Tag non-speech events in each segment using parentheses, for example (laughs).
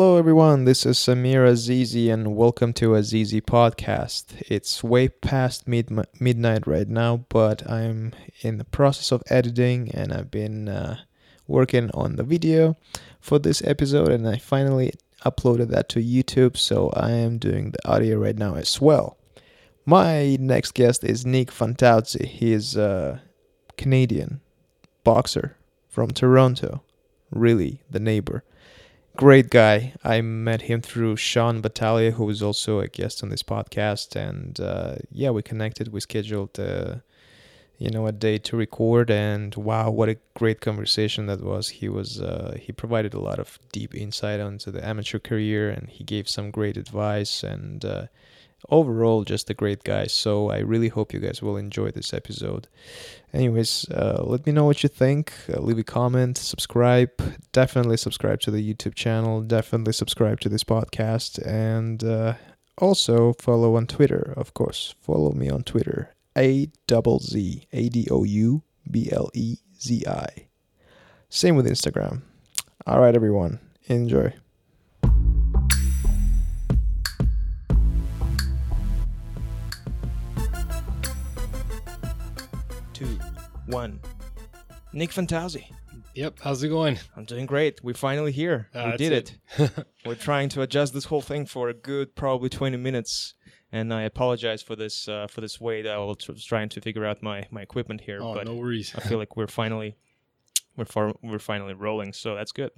Hello, everyone. This is Samir Azizi, and welcome to Azizi Podcast. It's way past mid- midnight right now, but I'm in the process of editing, and I've been uh, working on the video for this episode, and I finally uploaded that to YouTube, so I am doing the audio right now as well. My next guest is Nick Fantazzi. He is a Canadian boxer from Toronto, really the neighbor great guy. I met him through Sean Battaglia, who was also a guest on this podcast, and uh, yeah, we connected. We scheduled, uh, you know, a day to record, and wow, what a great conversation that was. He was uh, he provided a lot of deep insight onto the amateur career, and he gave some great advice, and uh, overall just a great guy so i really hope you guys will enjoy this episode. Anyways uh, let me know what you think. Uh, leave a comment subscribe. Definitely subscribe to the youtube channel. Definitely subscribe to this podcast. And uh, also follow on twitter of course. Follow me on twitter. A double z. A d o u b l e z i. Same with instagram. All right everyone. Enjoy one. Nick Fantazzi. Yep. How's it going? I'm doing great. We're finally here. Uh, we did it. it. (laughs) We're trying to adjust this whole thing for a good, probably 20 minutes. And I apologize for this uh, for this wait. I was trying to figure out my, my equipment here, oh, but no worries. I feel like we're finally we're far, we're finally rolling, so that's good.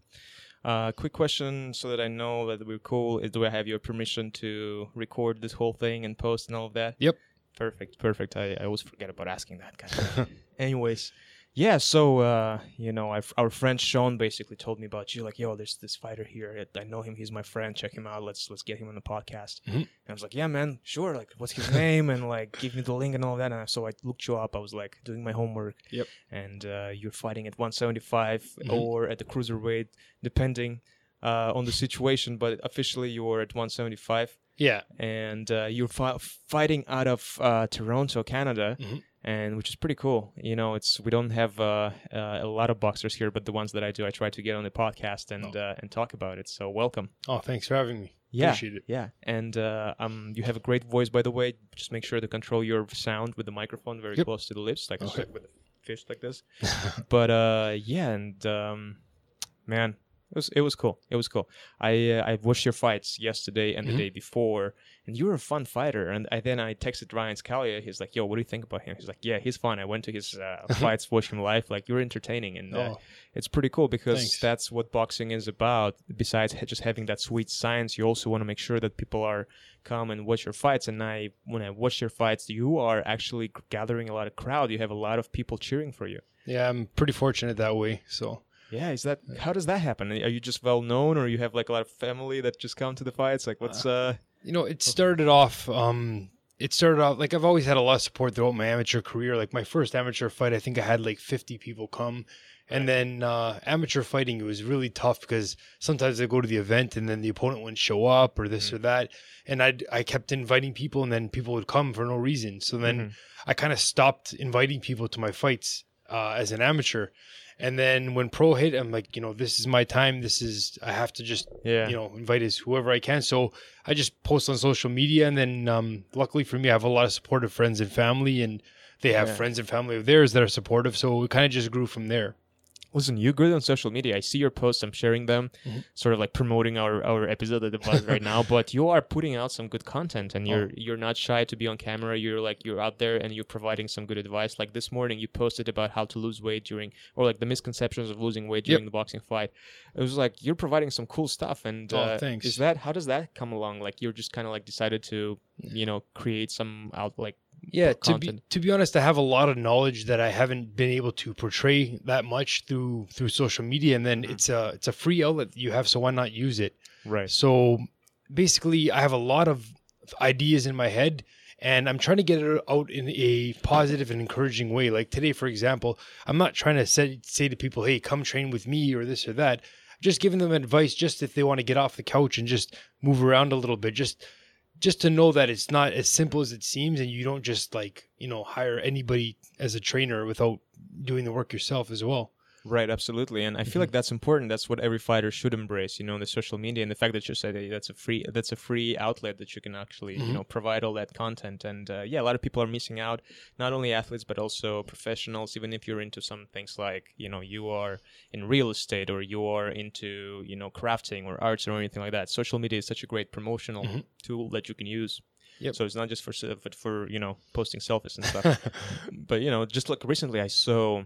Uh, quick question, so that I know that we're cool. Is do I have your permission to record this whole thing and post and all of that? Yep. Perfect, perfect. I, I always forget about asking that, guy. (laughs) Anyways, yeah. So uh, you know, I've, our friend Sean basically told me about you. Like, yo, there's this fighter here. I know him. He's my friend. Check him out. Let's let's get him on the podcast. Mhm. And I was like, yeah, man, sure. Like, what's his name? And like, give me the link and all that. And so I looked you up. I was like doing my homework. Yep. And uh, you're fighting at 175 Mhm. or at the cruiserweight, depending uh, on the situation. But officially, you were at 175 Yeah. and uh, you're fi- fighting out of uh, Toronto, Canada, Mhm. and which is pretty cool. You know, it's we don't have uh, uh, a lot of boxers here, but the ones that I do, I try to get on the podcast and Oh. uh, and talk about it. So welcome. Oh, thanks for having me. Yeah, Appreciate it. yeah, and uh, um, you have a great voice, by the way. Just make sure to control your sound with the microphone very Yep. close to the lips, like Okay. with a fish like this. (laughs) but uh, yeah, and um, man, it was it was cool. It was cool. I uh, I watched your fights yesterday and the Mhm. day before, and you were a fun fighter. And I, then I texted Ryan Scalia. He's like, "Yo, what do you think about him?" He's like, "Yeah, he's fun." I went to his uh, (laughs) fights, watched him live. Like you're entertaining, and uh, Oh, it's pretty cool because Thanks. that's what boxing is about. Besides just having that sweet science, you also want to make sure that people are come and watch your fights. And I, when I watch your fights, you are actually gathering a lot of crowd. You have a lot of people cheering for you. yeah, I'm pretty fortunate that way. So, Yeah, is that how does that happen? Are you just well known, or you have like a lot of family that just come to the fights? Like, what's uh? you know, it started off. Um, it started off like I've always had a lot of support throughout my amateur career. Like my first amateur fight, I think I had like 50 people come. And then uh, amateur fighting, it was really tough because sometimes I go to the event and then the opponent wouldn't show up or this Mhm. or that, and I I kept inviting people and then people would come for no reason. So then Mhm. I kind of stopped inviting people to my fights uh, as an amateur. And then when pro hit, I'm like, you know, this is my time. This is I have to just yeah, you know invite as whoever I can. So I just post on social media, and then um, luckily for me, I have a lot of supportive friends and family, and they have Yeah. friends and family of theirs that are supportive. So it kind of just grew from there. Listen, you're good on social media. I see your posts. I'm sharing them, Mhm. sort of like promoting our, our episode at the buzz right now. But you are putting out some good content, and you're Oh. you're not shy to be on camera. You're like you're out there, and you're providing some good advice. Like this morning, you posted about how to lose weight during, or like the misconceptions of losing weight Yep. during the boxing fight. It was like you're providing some cool stuff. And Oh, uh, thanks. Is that how does that come along? Like you're just kind of like decided to, you know, create some out like Yeah, to be to be honest, I have a lot of knowledge that I haven't been able to portray that much through through social media, and then Mhm. it's a it's a free outlet that you have, so why not use it? right. So basically, I have a lot of ideas in my head, and I'm trying to get it out in a positive and encouraging way. Like today, for example, I'm not trying to say, say to people, hey, come train with me or this or that. Just giving them advice just if they want to get off the couch and just move around a little bit. Just just to know that it's not as simple as it seems and you don't just like, you know, hire anybody as a trainer without doing the work yourself as well. Right, absolutely, and I feel like that's important. That's what every fighter should embrace. You know, the social media and the fact that you said hey, that's a free that's a free outlet that you can actually you Mhm. know provide all that content. And uh, yeah, a lot of people are missing out. Not only athletes but also professionals. Even if you're into some things like you know you are in real estate or you are into you know crafting or arts or anything like that. Social media is such a great promotional Mhm. tool that you can use. Yep. So it's not just for for you know posting selfies and stuff. (laughs) but you know, just like recently, I saw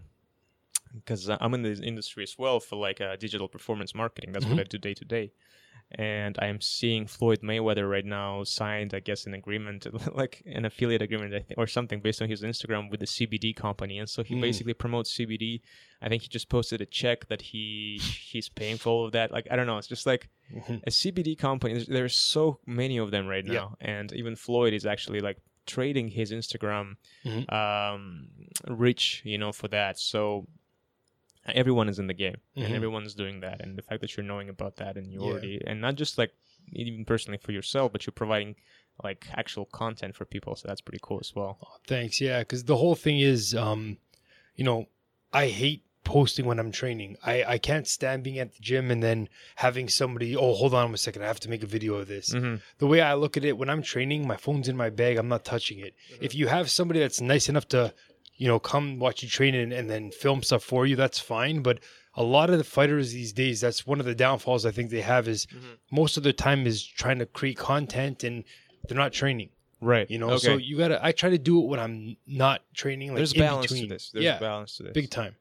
because I'm in the industry as well for like uh, digital performance marketing. That's Mhm. what I do day to day. And I am seeing Floyd Mayweather right now signed, I guess, an agreement, (laughs) like an affiliate agreement, think, or something based on his Instagram with the CBD company. And so he Mm. basically promotes CBD. I think he just posted a check that he he's paying for all of that. Like I don't know, it's just like Mhm. a CBD company. There's, there's so many of them right Yeah. now, and even Floyd is actually like trading his Instagram Mhm. um, rich, you know, for that. So everyone is in the game, Mhm. and everyone's doing that. And the fact that you're knowing about that, and you Yeah. already, and not just like even personally for yourself, but you're providing like actual content for people. So that's pretty cool as well. Oh, Thanks. Yeah, because the whole thing is, um, you know, I hate posting when I'm training. I I can't stand being at the gym and then having somebody. Oh, hold on a second. I have to make a video of this. Mm-hmm. The way I look at it, when I'm training, my phone's in my bag. I'm not touching it. If you have somebody that's nice enough to, you know, come watch you train and, and then film stuff for you, that's fine. But a lot of the fighters these days, that's one of the downfalls I think they have is Mhm. most of their time is trying to create content and they're not training. Right. You know, Okay. so you gotta. I try to do it when I'm not training. Like There's balance between. to this. There's yeah, balance to this. big time.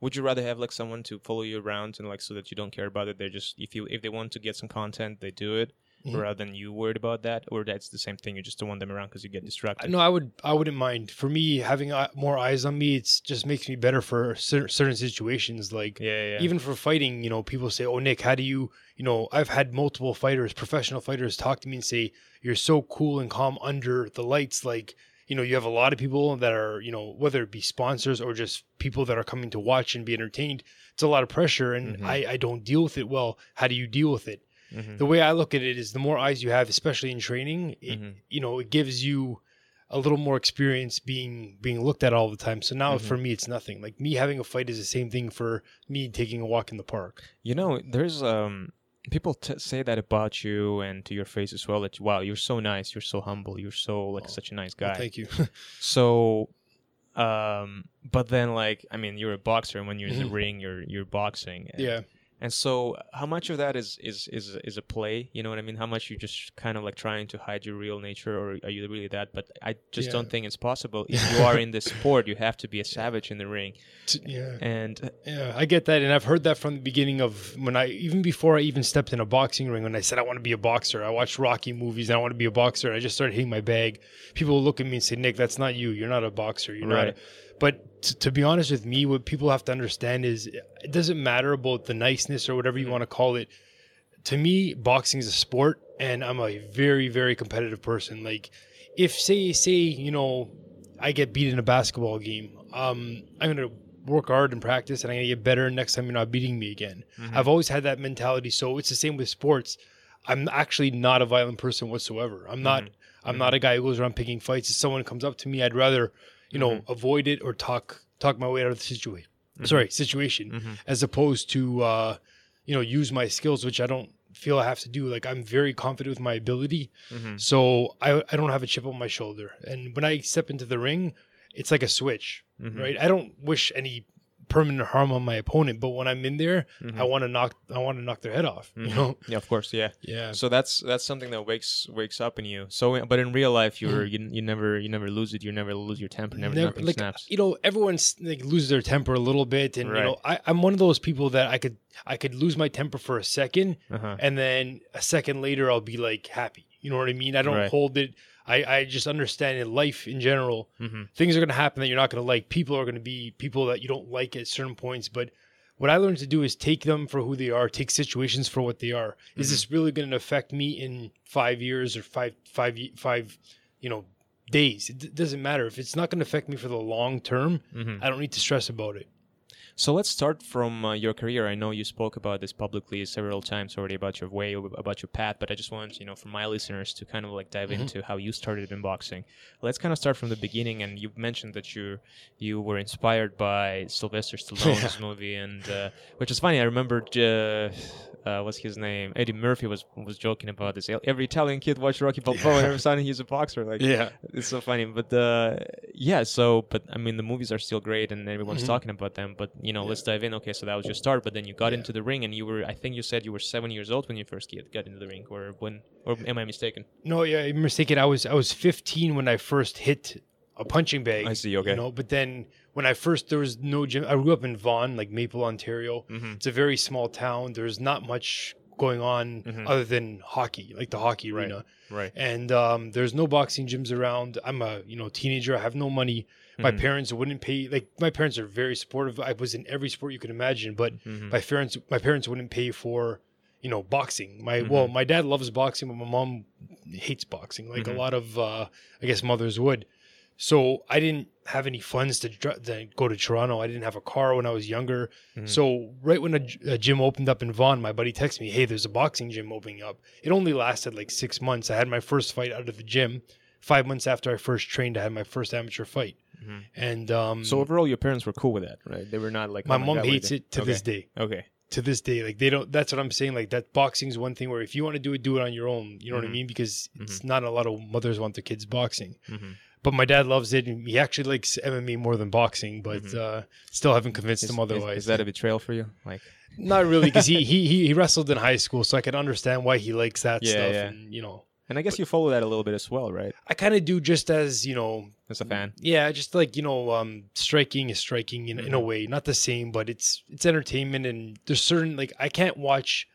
Would you rather have like someone to follow you around and like so that you don't care about it? They're just if you if they want to get some content, they do it Mhm. rather than you worried about that, or that's the same thing. You just don't want them around because you get distracted. No, I would. I wouldn't mind. For me, having uh, more eyes on me, it's just makes me better for certain situations. Like Yeah, yeah. even for fighting, you know, people say, "Oh, Nick, how do you?" You know, I've had multiple fighters, professional fighters, talk to me and say, "You're so cool and calm under the lights." Like, you know, you have a lot of people that are, you know, whether it be sponsors or just people that are coming to watch and be entertained. It's a lot of pressure, and Mhm. I, I don't deal with it well. How do you deal with it? Mhm. The way I look at it is, the more eyes you have, especially in training, it, Mhm. you know, it gives you a little more experience being being looked at all the time. So now Mhm. for me, it's nothing. Like me having a fight is the same thing for me taking a walk in the park. You know, there's um people t- say that about you and to your face as well. That wow, you're so nice, you're so humble, you're so like Oh, such a nice Well, guy. thank you. (laughs) So, um, but then like I mean, you're a boxer, and when you're in the Mhm. ring, you're you're boxing. Yeah. And so, how much of that is is is is a play? You know what I mean? How much you just kind of like trying to hide your real nature, or are you really that? But I just Yeah. don't think it's possible. If (laughs) you are in this sport, you have to be a savage in the ring. Yeah. And uh, Yeah, I get that, and I've heard that from the beginning of when I even before I even stepped in a boxing ring. When I said I want to be a boxer, I watched Rocky movies and I want to be a boxer. And I just started hitting my bag. People will look at me and say, "Nick, that's not you. You're not a boxer. You're not." A... But t- to be honest with me, what people have to understand is it doesn't matter about the niceness or whatever you Mhm. want to call it. To me, boxing is a sport, and I'm a very, very competitive person. Like, if say say you know I get beat in a basketball game, um, I'm gonna work hard and practice, and I'm gonna get better. Next time, you're not beating me again. Mhm. I've always had that mentality. So it's the same with sports. I'm actually not a violent person whatsoever. I'm not. Mhm. I'm not a guy who goes around picking fights. If someone comes up to me, I'd rather, you know, avoid it or talk talk my way out of the situation. Mhm. Sorry, situation, Mhm. as opposed to, uh, you know, use my skills, which I don't feel I have to do. Like I'm very confident with my ability, Mhm. so I I don't have a chip on my shoulder. And when I step into the ring, it's like a switch, Mhm. right? I don't wish any permanent harm on my opponent, but when I'm in there, Mhm. I want to knock I want to knock their head off. You Mhm. know? Yeah, of course. Yeah. Yeah. So that's that's something that wakes wakes up in you. So, but in real life, you're you, you never you never lose it. You never lose your temper. Never, Never- nothing like snaps. you know, everyone's like loses their temper a little bit, and Right. you know, I, I'm one of those people that I could I could lose my temper for a second, Uh-huh. and then a second later I'll be like happy. You know what I mean? I don't Right. hold it. I, I just understand in life in general, hmm things are going to happen that you're not going to like. People are going to be people that you don't like at certain points. But what I learned to do is take them for who they are, take situations for what they are. Is Mhm. this really going to affect me in five years or five, five, five, you know, days? It d- doesn't matter if it's not going to affect me for the long term. hmm I don't need to stress about it. So let's start from uh, your career. I know you spoke about this publicly several times already about your way, about your path, but I just want, you know, for my listeners to kind of like dive mm-hmm. into how you started in boxing. Let's kind of start from the beginning. And you mentioned that you you were inspired by Sylvester (laughs) Stallone's movie, and uh, which is funny. I remember uh, uh, what's his name? Eddie Murphy was was joking about this. Every Italian kid watched Rocky Balboa, yeah. and every time he's a boxer. Like, yeah, it's so funny. But uh, yeah, so but I mean, the movies are still great, and everyone's mm-hmm. talking about them. But you know, yeah. let's dive in. Okay, so that was your start, but then you got yeah. into the ring, and you were, I think you said you were seven years old when you first get, got into the ring, or when, or am I mistaken? No, yeah, I'm mistaken. I was I was 15 when I first hit a punching bag. I see. Okay. You know, but then when I first there was no gym. I grew up in Vaughan, like Maple, Ontario. Mm-hmm. It's a very small town. There's not much going on mm-hmm. other than hockey, like the hockey right. arena. Right. And um, there's no boxing gyms around. I'm a you know teenager. I have no money. My mm-hmm. parents wouldn't pay. Like my parents are very supportive. I was in every sport you could imagine, but mm-hmm. my parents my parents wouldn't pay for you know boxing. My well, mm-hmm. my dad loves boxing, but my mom hates boxing. Like a mm-hmm. lot of uh, I guess mothers would. So I didn't have any funds to, to, go to Toronto. I didn't have a car when I was younger. Mm-hmm. So right when a, a, gym opened up in Vaughan, my buddy texted me, "Hey, there's a boxing gym opening up." It only lasted like six months. I had my first fight out of the gym. Five months after I first trained, I had my first amateur fight. Mm-hmm. And um, so overall, your parents were cool with that, right? They were not like my, oh my mom God, hates it to okay. this day. Okay. To this day, like they don't. That's what I'm saying. Like that boxing is one thing where if you want to do it, do it on your own. You know mm-hmm. what I mm-hmm. mean? Because it's mm-hmm. not a lot of mothers want their kids boxing. Mm-hmm but my dad loves it. And he actually likes MMA more than boxing, but mm-hmm. uh, still haven't convinced is, him otherwise. Is, is, that a betrayal for you? Like, (laughs) not really, because (laughs) he, he he wrestled in high school, so I can understand why he likes that yeah, stuff. Yeah. And you know, and I guess but, you follow that a little bit as well, right? I kind of do, just as you know, as a fan. Yeah, just like you know, um, striking is striking in, in a mm-hmm. way, not the same, but it's it's entertainment, and there's certain like I can't watch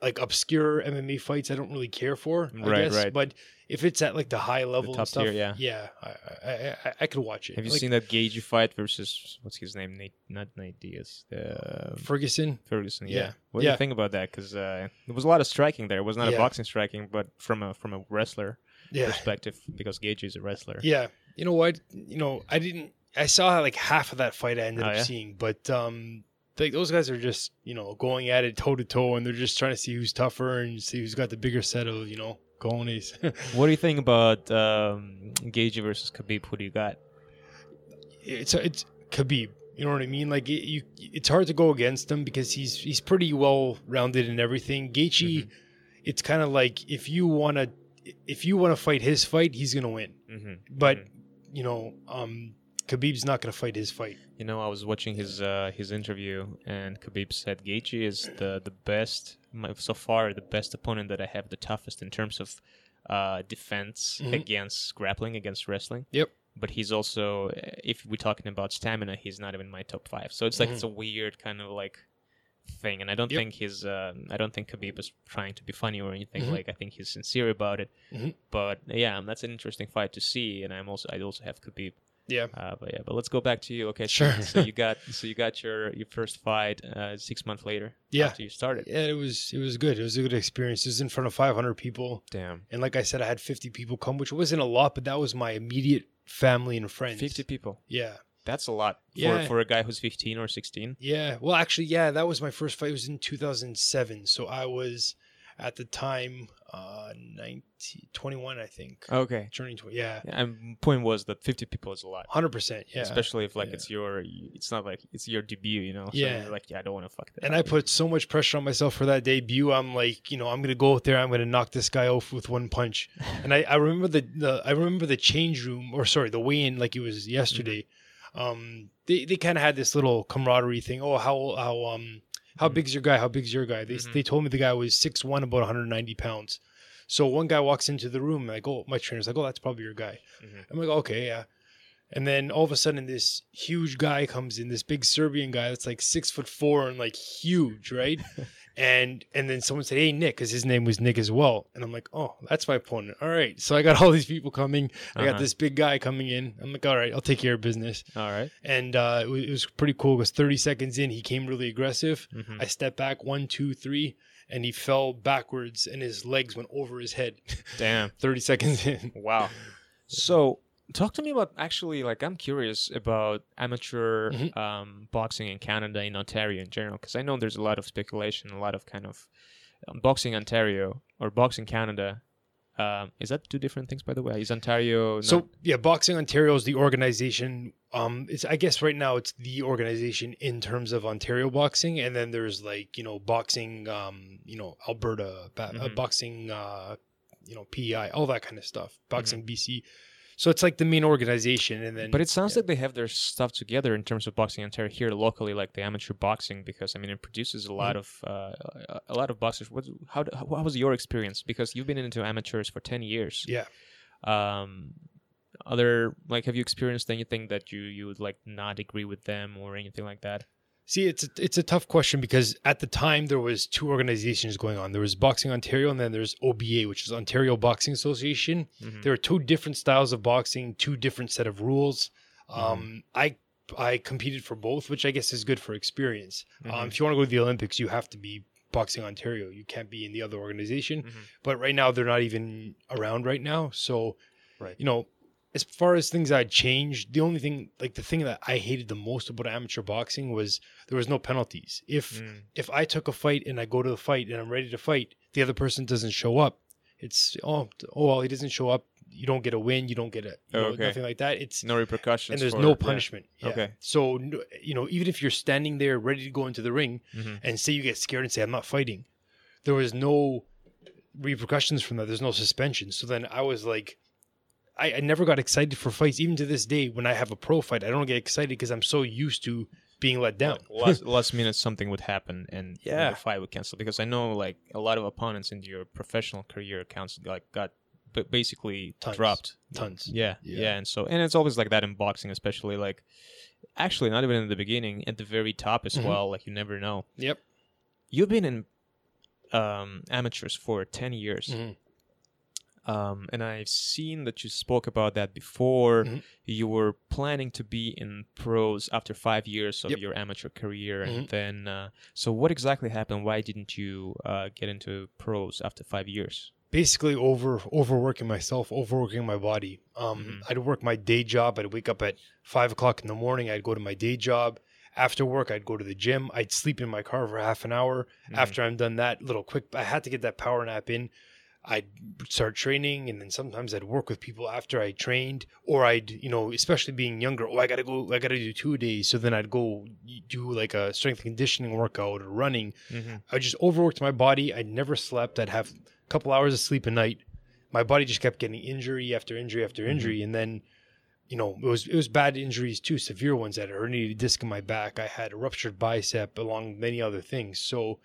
like obscure MMA fights. I don't really care for, I right, guess, right. but if it's at like the high level the top stuff, tier, yeah, yeah, I, I, I, I, could watch it. Have you like, seen that Gaethje fight versus what's his name? Nate, not Nate Diaz, uh, Ferguson. Ferguson, yeah. yeah. What do you think about that? Because uh, there was a lot of striking there. It was not yeah. a boxing striking, but from a from a wrestler perspective, because Gaethje is a wrestler. Yeah, you know what? You know, I didn't. I saw like half of that fight. I ended oh, up seeing, but um, like those guys are just you know going at it toe to toe, and they're just trying to see who's tougher and see who's got the bigger set of you know (laughs) what do you think about um, Gaethje versus Khabib? Who do you got? It's it's Khabib. You know what I mean? Like it, you, it's hard to go against him because he's he's pretty well rounded in everything. Gaethje, mm-hmm. it's kind of like if you want to if you want to fight his fight, he's gonna win. Mm-hmm. But mm-hmm. You know, um, Khabib's not going to fight his fight. You know, I was watching his uh, his interview, and Khabib said Gaethje is the the best my, so far, the best opponent that I have, the toughest in terms of uh, defense mm-hmm. against grappling, against wrestling. Yep. But he's also, if we're talking about stamina, he's not even my top five. So it's like mm-hmm. it's a weird kind of like thing, and I don't yep. think he's, uh, I don't think Khabib is trying to be funny or anything. Mm-hmm. Like I think he's sincere about it. Mm-hmm. But yeah, that's an interesting fight to see, and I'm also, I also have Khabib yeah. Uh, but yeah, but let's go back to you. Okay. Sure. So, so you (laughs) got so you got your your first fight uh, six months later. Yeah. After you started. Yeah, it was it was good. It was a good experience. It was in front of 500 people. Damn. And like I said, I had 50 people come, which wasn't a lot, but that was my immediate family and friends. 50 people. Yeah. That's a lot for, yeah. for a guy who's 15 or 16. Yeah. Well, actually, yeah, that was my first fight. It was in 2007. So I was at the time uh 19 21 i think okay turning 20 yeah. yeah and point was that 50 people is a lot 100% yeah especially if like yeah. it's your it's not like it's your debut you know so yeah like yeah i don't want to fuck that and i put so much pressure on myself for that debut i'm like you know i'm gonna go out there i'm gonna knock this guy off with one punch (laughs) and i i remember the, the i remember the change room or sorry the weigh-in like it was yesterday mm-hmm. Um they, they kind of had this little camaraderie thing oh how how um how mm-hmm. big's your guy? How big's your guy? They, mm-hmm. they told me the guy was six one, about 190 pounds. So one guy walks into the room, like, oh, my trainer's like, oh, that's probably your guy. Mm-hmm. I'm like, okay, yeah. And then all of a sudden, this huge guy comes in, this big Serbian guy that's like six foot four and like huge, right? (laughs) and and then someone said, "Hey, Nick," because his name was Nick as well. And I'm like, "Oh, that's my opponent." All right, so I got (laughs) all these people coming. I uh-huh. got this big guy coming in. I'm like, "All right, I'll take care of business." All right. And uh, it, was, it, was, pretty cool because 30 seconds in, he came really aggressive. Mm-hmm. I stepped back one, two, three, and he fell backwards, and his legs went over his head. (laughs) Damn. 30 seconds in. Wow. So talk to me about actually like I'm curious about amateur Mhm. um, boxing in Canada in Ontario in general because I know there's a lot of speculation, a lot of kind of um, boxing Ontario or boxing Canada. Um, is that two different things, by the way? Is Ontario not- So yeah, Boxing Ontario is the organization. Um, it's I guess right now it's the organization in terms of Ontario boxing, and then there's like you know boxing, um, you know Alberta, ba- uh, Mhm. boxing, uh, you know PEI, all that kind of stuff. Boxing Mm-hmm. BC. So it's like the main organization, and then But it sounds yeah. like they have their stuff together in terms of boxing Ontario here locally, like the amateur boxing, because I mean it produces a Mm-hmm. lot of uh, a- lot of boxers. What how, how was your experience? Because you've been into amateurs for ten years. yeah. Um, other like have you experienced anything that you you would like not agree with them or anything like that? See, it's a, it's a tough question because at the time there was two organizations going on. There was Boxing Ontario, and then there's OBA, which is Ontario Boxing Association. Mhm. There are two different styles of boxing, two different set of rules. Um, I I competed for both, which I guess is good for experience. Um, Mhm. if you want to go to the Olympics, you have to be Boxing Ontario. You can't be in the other organization. Mhm. But right now, they're not even around right now. So, Right. you know, as far as things I'd change, the only thing, like the thing that I hated the most about amateur boxing was there was no penalties. If Mm. if I took a fight and I go to the fight and I'm ready to fight, the other person doesn't show up. It's oh oh well he doesn't show up. You don't get a win. You don't get a you Oh, know, okay. nothing like that. It's No repercussions. and there's no yeah. punishment. Yeah. Okay. So you know even if you're standing there ready to go into the ring Mhm. and say you get scared and say I'm not fighting, there was no repercussions from that. There's no suspension. So then I was like. I, I never got excited for fights. Even to this day, when I have a pro fight, I don't get excited because I'm so used to being let down. Like, last, (laughs) last minute something would happen and Yeah. the fight would cancel because I know like a lot of opponents in your professional career accounts like got b- basically Tons. dropped. Tons. Yeah, Yeah. yeah, and so and it's always like that in boxing, especially like actually not even in the beginning, at the very top as Mhm. well. Like you never know. Yep. You've been in um, amateurs for ten years. Mhm. Um, and I've seen that you spoke about that before. Mhm. You were planning to be in pros after five years of Yep. your amateur career, and Mhm. then uh, so what exactly happened? Why didn't you uh, get into pros after five years? basically over overworking myself, overworking my body. Um, Mhm. I'd work my day job. I'd wake up at five o'clock in the morning. I'd go to my day job. After work, I'd go to the gym. I'd sleep in my car for half an hour. Mhm. After I'm done that little quick, I had to get that power nap in. I'd start training, and then sometimes I'd work with people after I trained, or I'd, you know, especially being younger. Oh, I gotta go. I gotta do two days. So then I'd go do like a strength conditioning workout or running. Mhm. I just overworked my body. I never slept. I'd have a couple hours of sleep a night. My body just kept getting injury after injury after injury, and then, you know, it was it was bad injuries too, severe ones. I had a herniated disc in my back. I had a ruptured bicep, along many other things. So,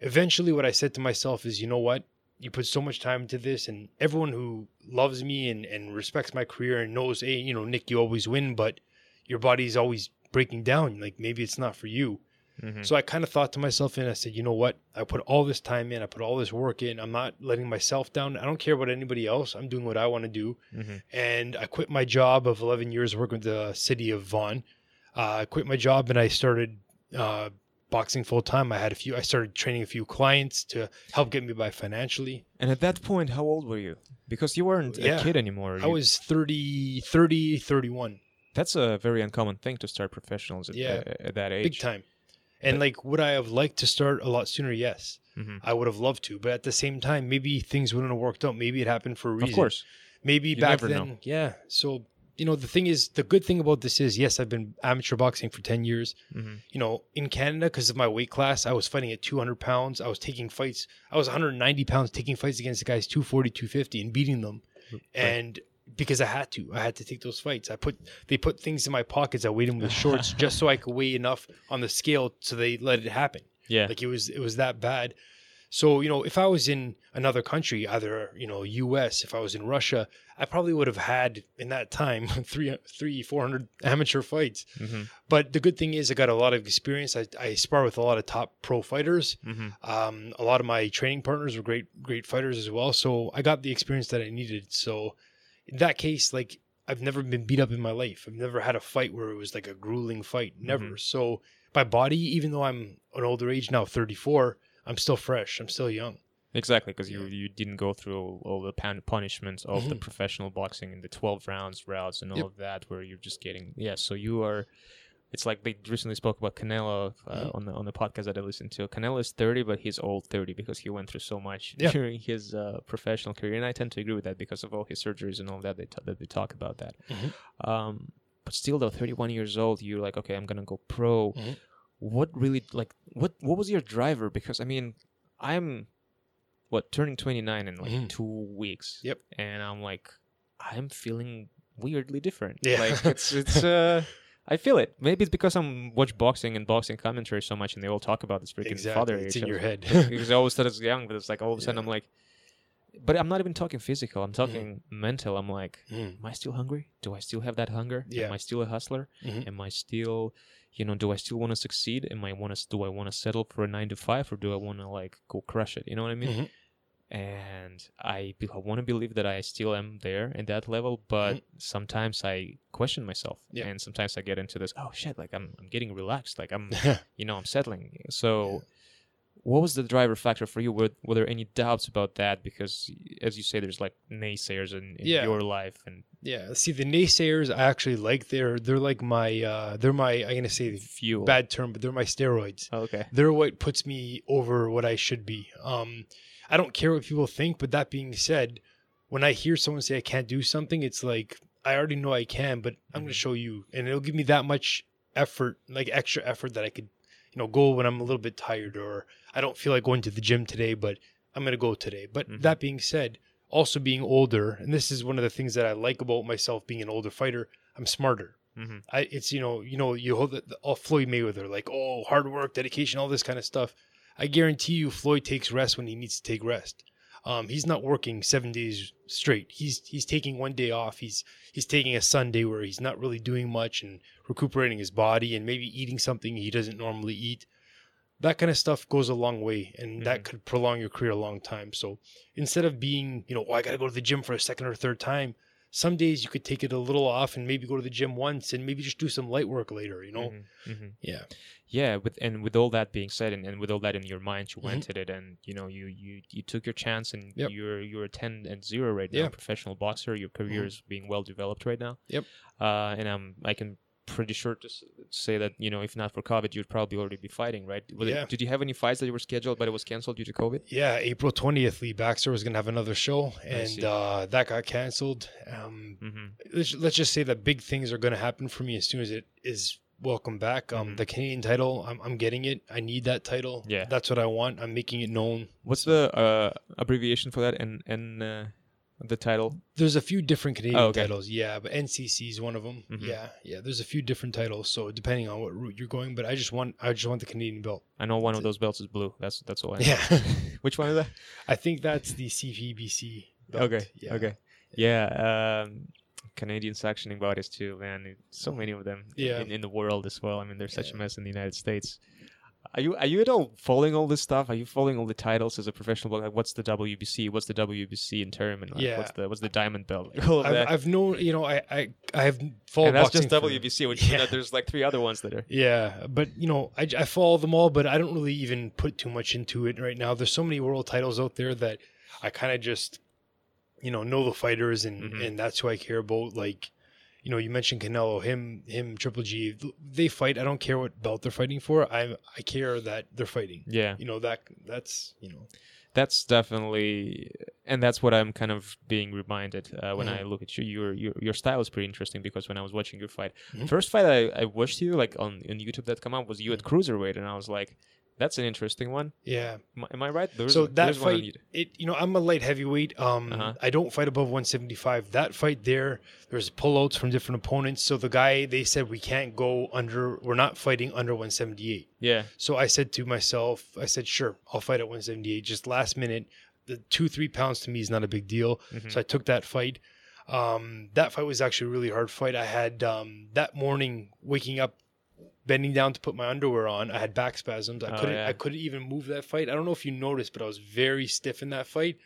eventually, what I said to myself is, you know what? You put so much time into this, and everyone who loves me and and respects my career and knows, hey, you know, Nick, you always win, but your body's always breaking down. Like maybe it's not for you. Mhm. So I kind of thought to myself, and I said, you know what? I put all this time in. I put all this work in. I'm not letting myself down. I don't care about anybody else. I'm doing what I want to do. Mhm. And I quit my job of 11 years working with the city of Vaughan. Uh, I quit my job and I started uh, boxing full time. I had a few. I started training a few clients to help get me by financially. And at that point, how old were you? Because you weren't Yeah. a kid anymore. I You- was 30, 30, 31. That's a very uncommon thing to start professionals at, Yeah. uh, at that age. big time. And like, would I have liked to start a lot sooner? Yes, Mhm. I would have loved to. But at the same time, maybe things wouldn't have worked out. Maybe it happened for a reason. Of course. Maybe You back never then, know. yeah. So you know, the thing is, the good thing about this is, yes, I've been amateur boxing for ten years. Mhm. You know, in Canada, because of my weight class, I was fighting at 200 pounds. I was taking fights. I was 190 pounds taking fights against the guys 240, 250 and beating them. And because I had to, I had to take those fights. I put they put things in my pockets. I weighed them with shorts (laughs) just so I could weigh enough on the scale so they let it happen. Yeah. Like it was it was that bad. So, you know, if I was in another country, either, you know, US, if I was in Russia, I probably would have had in that time (laughs) three, three, 400 amateur fights. Mhm. But the good thing is I got a lot of experience. I, I spar with a lot of top pro fighters. Mhm. Um, a lot of my training partners were great, great fighters as well. So I got the experience that I needed. So in that case, like I've never been beat up in my life. I've never had a fight where it was like a grueling fight. Never. So my body, even though I'm an older age now, 34, I'm still fresh. I'm still young. Exactly, because you you didn't go through all, all the pan- punishments of the Mhm. professional boxing and the twelve rounds routes and all Yep. of that, where you're just getting yeah. So you are. It's like they recently spoke about Canelo uh, Mhm. on the on the podcast that I listened to. Canelo is thirty, but he's old thirty because he went through so much Yeah. during his uh, professional career, and I tend to agree with that because of all his surgeries and all that. They t- that they talk about that. Mhm. Um, but still, though, thirty-one years old, you're like, okay, I'm gonna go pro. What really like what what was your driver? Because I mean, I'm what turning 29 in like Mhm. two weeks. Yep. And I'm like, I'm feeling weirdly different. Yeah. Like it's (laughs) it's uh. I feel it. Maybe it's because I'm watch boxing and boxing commentary so much, and they all talk about this freaking exactly. father It's in your head. (laughs) because I always thought it's young, but it's like all of a sudden Yeah. I'm like, but I'm not even talking physical. I'm talking mental. I'm like, Mm, am I still hungry? Do I still have that hunger? Yeah. Am I still a hustler? mhm. Am I still, you know, do I still want to succeed? Am I want to do I want to settle for a nine to five or do I want to like go crush it? You know what I mean? Mhm. And I, be- I want to believe that I still am there in that level, but sometimes I question myself, Mm-hmm. Yeah. and sometimes I get into this. Oh shit! Like I'm, I'm getting relaxed. Like I'm, (laughs) you know, I'm settling. So, what was the driver factor for you? Were, were there any doubts about that? Because, as you say, there's like naysayers in, in Yeah. your life, and Yeah. See, the naysayers, I actually like. They're they're like my uh they're my I'm gonna say fuel. bad term, but they're my steroids. Oh, okay. They're what puts me over what I should be. Um, I don't care what people think, but that being said, when I hear someone say I can't do something, it's like I already know I can, but I'm going Mhm. to show you, and it'll give me that much effort, like extra effort that I could, you know, go when I'm a little bit tired or I don't feel like going to the gym today, but I'm going to go today. But Mhm. that being said, also being older, and this is one of the things that I like about myself being an older fighter, I'm smarter. hmm I it's you know you know you hold the all Floyd Mayweather like oh hard work dedication all this kind of stuff. I guarantee you Floyd takes rest when he needs to take rest. Um, he's not working seven days straight. He's he's taking one day off. He's he's taking a Sunday where he's not really doing much and recuperating his body and maybe eating something he doesn't normally eat. That kind of stuff goes a long way, and that Mhm. could prolong your career a long time. So instead of being, you know, oh, I got to go to the gym for a second or third time, some days you could take it a little off and maybe go to the gym once and maybe just do some light work later. You know, hmm yeah, yeah with and with all that being said and, and with all that in your mind you went at it and you know you you you took your chance and Yep. you're you're 10 and 0 right now Yeah. Mm-hmm. professional boxer your career is being well developed right now Yep. uh and i'm i can pretty sure to say that you know if not for covid you'd probably already be fighting right Was it- Yeah. did you have any fights that you were scheduled but it was canceled due to covid yeah. April twentieth, Lee Baxter was gonna have another show, and uh, that got canceled. Um, mm-hmm. let's let's just say that big things are gonna happen for me as soon as it is welcome back. Um, Mhm. the Canadian title, I'm I'm getting it. I need that title. Yeah. that's what I want. I'm making it known. what's the uh abbreviation for that and and uh, the title There's a few different Canadian Oh, okay. titles, yeah, but NCC is one of them. Mhm. Yeah, yeah. There's a few different titles, so depending on what route you're going, but I just want I just want the Canadian belt. i know one of those belts is blue that's that's all i know. Yeah, (laughs) which one is that I think that's the CPBC. Belt. Okay. Yeah. Okay. Yeah. Um, Canadian sanctioning bodies too, man. So many of them. Yeah. In, in the world as well. I mean, there's such a mess in the United States. Are you are you at all following all this stuff? Are you following all the titles as a professional? Like, what's the WBC? What's the WBC in term? And like, Yeah. what's the what's the diamond belt? Like, all of I've, that. I've known, you know, I I, I have followed and that's just for- WBC, which (laughs) Yeah. that there's like three other ones that are. Yeah, but you know, I, I follow them all, but I don't really even put too much into it right now. There's so many world titles out there that I kind of just, you know, know the fighters and Mhm. and that's who I care about. Like, you know, you mentioned Canelo, him, him, Triple G. They fight. I don't care what belt they're fighting for. I I care that they're fighting. Yeah. You know that that's you know that's definitely and that's what i'm kind of being reminded uh, when Mhm. i look at you your, your your style is pretty interesting because when i was watching your fight Mhm. first fight i, I watched you like on, on youtube that come up was you at Mm-hmm. cruiserweight and i was like that's an interesting one yeah. am, I- am i right There's- so that there's one on fight, it you know, I'm a light heavyweight. Um, Uh-huh. I don't fight above 175. That fight there, there's pullouts from different opponents. So the guy they said we can't go under. We're not fighting under 178. yeah So I said to myself, I said, sure, I'll fight at 178. Just last minute, the two three pounds to me is not a big deal. Mhm. So I took that fight. Um, that fight was actually a really hard fight. I had um, that morning waking up, bending down to put my underwear on. I had back spasms. I Oh, couldn't. yeah. I couldn't even move that fight. I don't know if you noticed, but I was very stiff in that fight.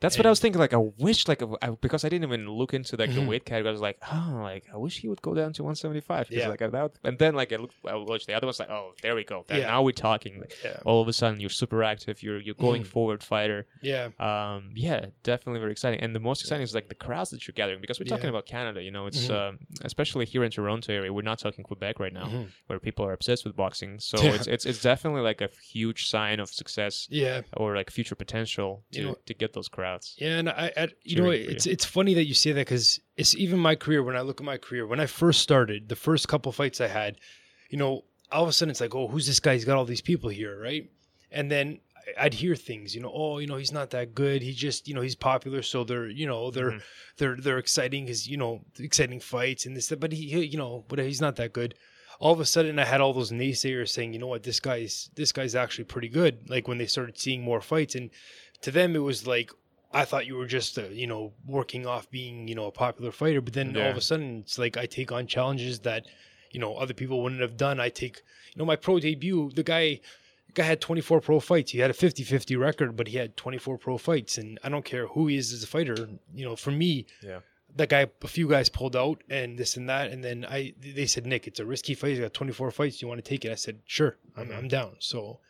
That's what I was thinking. Like, I wish, like, I, because I didn't even look into like Mhm. the weight category. I was like, oh, like, I wish he would go down to 175. Yeah. Like, that, and then like I looked, I watched the other one's like, oh, there we go. Yeah. Now we're talking. Yeah. all of a sudden, you're super active. You're you're going Mhm. forward fighter. Yeah. Um, yeah, definitely very exciting. And the most exciting is like the crowds that you're gathering because we're talking Yeah. about Canada. You know, it's Mhm. um, especially here in Toronto area. We're not talking Quebec right now, Mhm. where people are obsessed with boxing. So Yeah. it's it's it's definitely like a huge sign of success Yeah. or like future potential to You know- to get those crowds. Yeah, and I, I you know, it's it's funny that you say that because it's even my career. When I look at my career, when I first started, the first couple fights I had, you know, all of a sudden it's like, oh, who's this guy? He's got all these people here, right? And then I'd hear things, you know, oh, you know, he's not that good. He just, you know, he's popular, so they're, you know, they're Mhm. they're they're exciting because you know exciting fights and this, but he, he, you know, but he's not that good. All of a sudden, I had all those naysayers saying, you know what, this guy's this guy's actually pretty good. Like when they started seeing more fights, and to them it was like I thought you were just, uh, you know, working off being, you know, a popular fighter. But then all of a sudden, it's like I take on challenges that, you know, other people wouldn't have done. I take, you know, my pro debut, the guy, the guy had 24 pro fights. He had a 50 50 record, but he had 24 pro fights. And I don't care who he is as a fighter. You know, for me, Yeah. that guy, a few guys pulled out and this and that. And then I, they said, Nick, it's a risky fight. He's got 24 fights. You want to take it? I said, sure, I'm, Mhm. I'm down. So,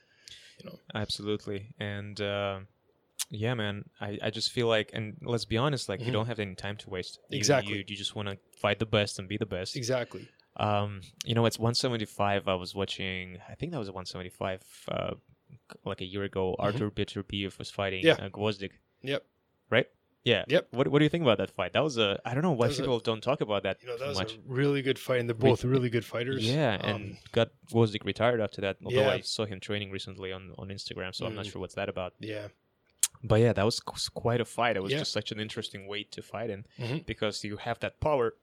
you know, Absolutely. And uh, yeah, man, I, I just feel like, and let's be honest, like you Mhm. don't have any time to waste. You- Exactly. You, you just want to fight the best and be the best. exactly. Um, you know, it's 175. I was watching, I think that was 175, uh, like a year ago. Arthur Beterbiev was fighting Mm-hmm. Yeah. uh, Gvozdyk, Yep. right? Yeah. Yep. What, what do you think about that fight? That was a, I don't know why was a- people don't talk about that You know, that was much. a really good fight. And they're Re- both really good fighters. Yeah, Um, and got Gvozdyk retired after that. Although Yeah. I saw him training recently on, on Instagram, so I'm not Mhm. sure what's that about. yeah. But yeah, that was quite a fight. It was Yeah. just such an interesting weight to fight in Mhm. because you have that power.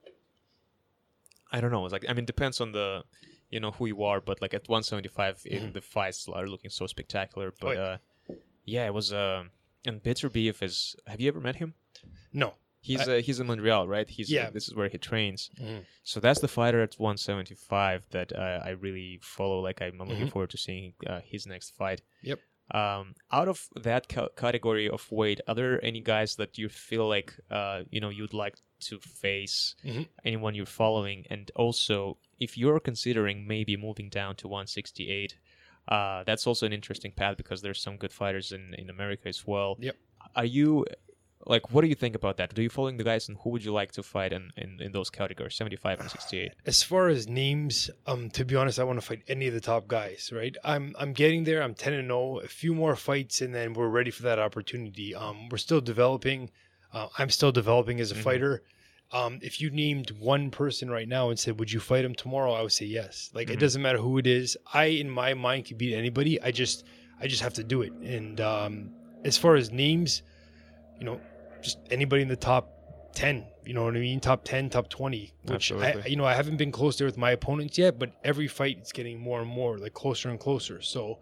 I don't know. It's like I mean, depends on the, you know, who you are. But like at 175, it, Mhm. the fights are looking so spectacular. Oh, But yeah. uh, yeah, it was. Uh, and Beterbiev is. Have you ever met him? No. He's I- uh, he's in Montreal, right? He's Yeah. this is where he trains. Mhm. So that's the fighter at 175 that uh, I really follow. Like I'm, looking Mhm. forward to seeing uh, his next fight. Yep. Um, out of that ca- category of weight, are there any guys that you feel like uh, you know you'd like to face? Mhm. Anyone you're following, and also if you're considering maybe moving down to 168, uh, that's also an interesting path because there's some good fighters in in America as well. Yep. Are you like what do you think about that? Do you following the guys and who would you like to fight in, in, in those categories, 75 and 68? As far as names, um, to be honest, I want to fight any of the top guys. Right? I'm I'm getting there. I'm ten and zero. A few more fights, and then we're ready for that opportunity. Um, we're still developing. Uh, I'm still developing as a Mhm. fighter. Um, if you named one person right now and said, "Would you fight him tomorrow?" I would say yes. Like Mhm. it doesn't matter who it is. I, in my mind, can beat anybody. I just, I just have to do it. And um, as far as names, you know, just anybody in the top ten. You know what I mean? Top ten, top twenty. Which I, Absolutely. you know, I haven't been close there with my opponents yet, but every fight it's getting more and more like closer and closer. So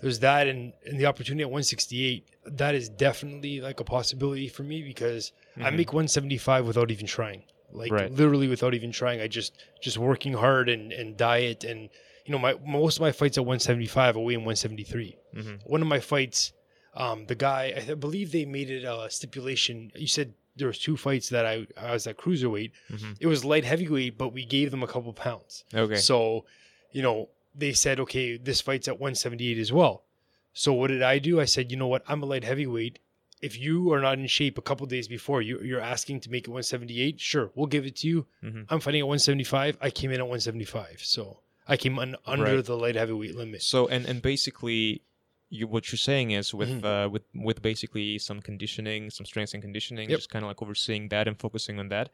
there's that, and and the opportunity at 168. That is definitely like a possibility for me because I Mhm. make 175 without even trying. Like Right. literally without even trying. I just just working hard and and diet and you know my most of my fights at 175 away in 173 Mhm. one of my fights, um, the guy, I believe they made it a stipulation. You said there was two fights that I, I was at cruiserweight. Mhm. It was light heavyweight, but we gave them a couple pounds. Okay. So, you know, they said, okay, this fight's at 178 as well. So what did I do? I said, you know what? I'm a light heavyweight. If you are not in shape a couple days before, you, you're asking to make it 178. Sure, we'll give it to you. Mhm. I'm fighting at 175. I came in at 175, so I came un- under Right. the light heavyweight limit. So and and basically, you what you're saying is with Mhm. uh, with with basically some conditioning, some strength and conditioning, Yep. just kind of like overseeing that and focusing on that,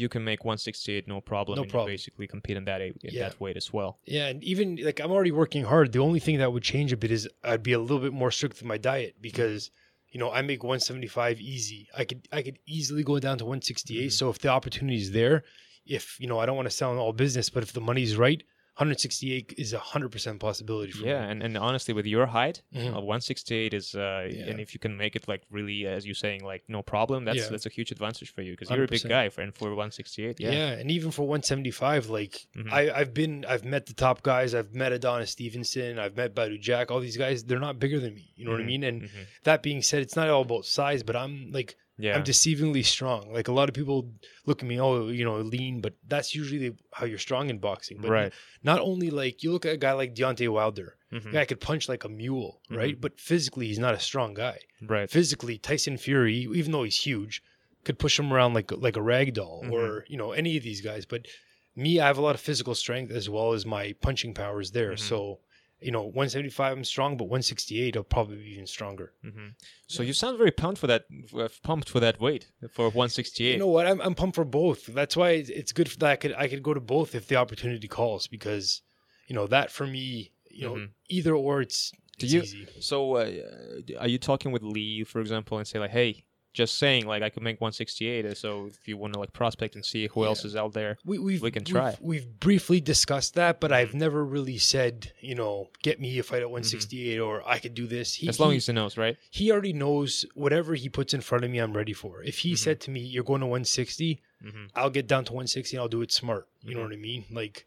you can make 168 no problem. No problem. basically compete in that in Yeah. that weight as well. Yeah, and even like I'm already working hard. The only thing that would change a bit is I'd be a little bit more strict with my diet because you know I make 175 easy. I could I could easily go down to 168. Mhm. So if the opportunity is there, if you know I don't want to sound all business, but if the money's right, 168 is a hundred percent possibility for Yeah, me. and, and honestly, with your height, Mhm. uh, 168 is, uh, Yeah. and if you can make it like really, as you're saying, like no problem, that's Yeah. that's a huge advantage for you because you're a big guy for and for 168. Yeah. Yeah, and even for 175, like Mhm. I, I've been, I've met the top guys. I've met Adonis Stevenson. I've met Badou Jack. All these guys, they're not bigger than me. You know what I Mhm. mean? And Mhm. that being said, it's not all about size, but I'm like, yeah, I'm deceivingly strong. Like a lot of people look at me, oh, you know, lean, but that's usually how you're strong in boxing. But right. not only like you look at a guy like Deontay Wilder, Mhm. guy could punch like a mule, Mm-hmm. right? But physically, he's not a strong guy. Right. Physically, Tyson Fury, even though he's huge, could push him around like like a rag doll Mhm. or you know any of these guys. But me, I have a lot of physical strength as well as my punching power is there. Mhm. So you know, 175 I'm strong, but 168 I'll probably be even stronger. hmm So you sound very pumped for that, uh, pumped for that weight for 168. You know what? I'm, I'm pumped for both. That's why it's good that I could I could go to both if the opportunity calls because you know that for me, you know, Mhm. either or it's, Do it's you- easy. So, uh, are you talking with Lee, for example, and say like, "Hey, just saying, like, I could make 168." uh, So, if you want to like prospect and see who else is out there, We we've, We can we've- try. We've, briefly discussed that, but I've never really said, you know, get me a fight at 168 or I could do this. He, Mm-hmm. as long he, as he knows, right? he already knows whatever he puts in front of me, I'm ready for. If he Mhm. said to me, "You're going to 160," hmm I'll get down to 160 and I'll do it smart. You know Mhm. what I mean? Like,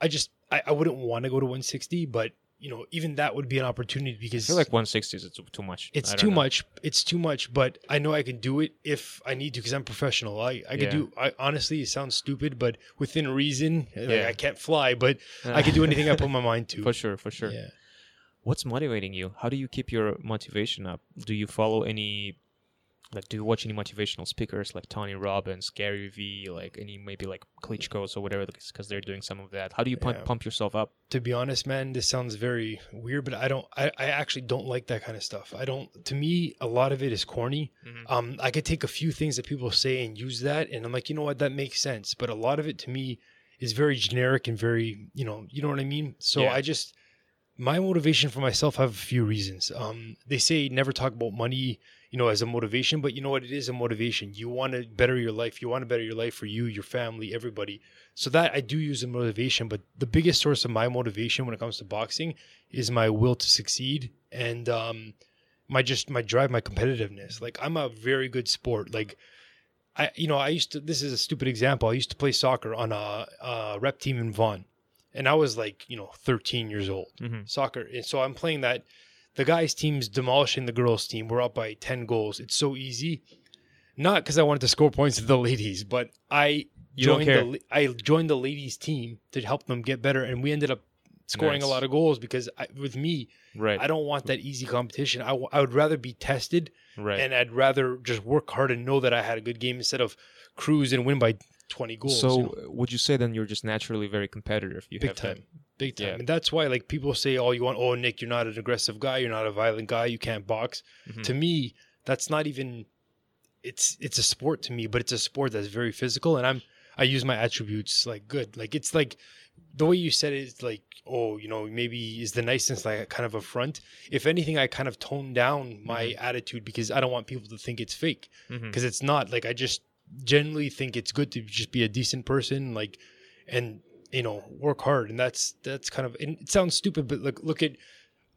I just I, I wouldn't want to go to 160, but you know, even that would be an opportunity I because feel like 160 is too, too much. it's too know. much. It's too much, but I know I can do it if I need to because I'm professional. I I could do. I honestly, it sounds stupid, but within reason, like, Yeah. I can't fly, but I can do anything I put my mind (laughs) to. for sure, for sure. Yeah. What's motivating you? How do you keep your motivation up? Do you follow any, like, do you watch any motivational speakers like Tony Robbins, Gary Vee, like any maybe like Klitschko's or whatever, because they're doing some of that? How do you pump, Yeah. pump yourself up? To be honest, man, this sounds very weird, but I don't. I, I actually don't like that kind of stuff. I don't. To me, a lot of it is corny. Mhm. Um, I could take a few things that people say and use that, and I'm like, you know what, that makes sense. But a lot of it to me is very generic and very, you know, you know what I mean. So Yeah. I just my motivation for myself I have a few reasons. Um, they say never talk about money, you know, as a motivation, but you know what? It is a motivation. You want to better your life. You want to better your life for you, your family, everybody. So that I do use a motivation, but the biggest source of my motivation when it comes to boxing is my will to succeed and um, my just my drive, my competitiveness. Like I'm a very good sport. Like I, you know, I used to. This is a stupid example. I used to play soccer on a, a rep team in Vaughan, and I was like, you know, 13 years old. Mhm. Soccer, and so I'm playing that. The guys' team's demolishing the girls' team. We're up by 10 goals. It's so easy. Not because I wanted to score points (laughs) to the ladies, but I You don't joined care. the I joined the ladies' team to help them get better, and we ended up scoring Nice. a lot of goals because I, with me, Right, I don't want that easy competition. I, w- I would rather be tested right. and I'd rather just work hard and know that I had a good game instead of cruise and win by 20 goals. so, you know? would you say then you're just naturally very competitive? You big have that- time, big time. Yeah. And that's why like people say, oh, you want, oh, Nick, you're not an aggressive guy. You're not a violent guy. You can't box. Mhm. To me, that's not even, it's, it's a sport to me, but it's a sport that's very physical. And I'm, I use my attributes like good. Like it's like the way you said it is like, oh, you know, maybe is the niceness like a kind of a front. If anything, I kind of toned down my Mm-hmm. attitude because I don't want people to think it's fake. Because it's not like I just generally think it's good to just be a decent person, like, and you know, work hard, and that's that's kind of. And it sounds stupid, but look, look at.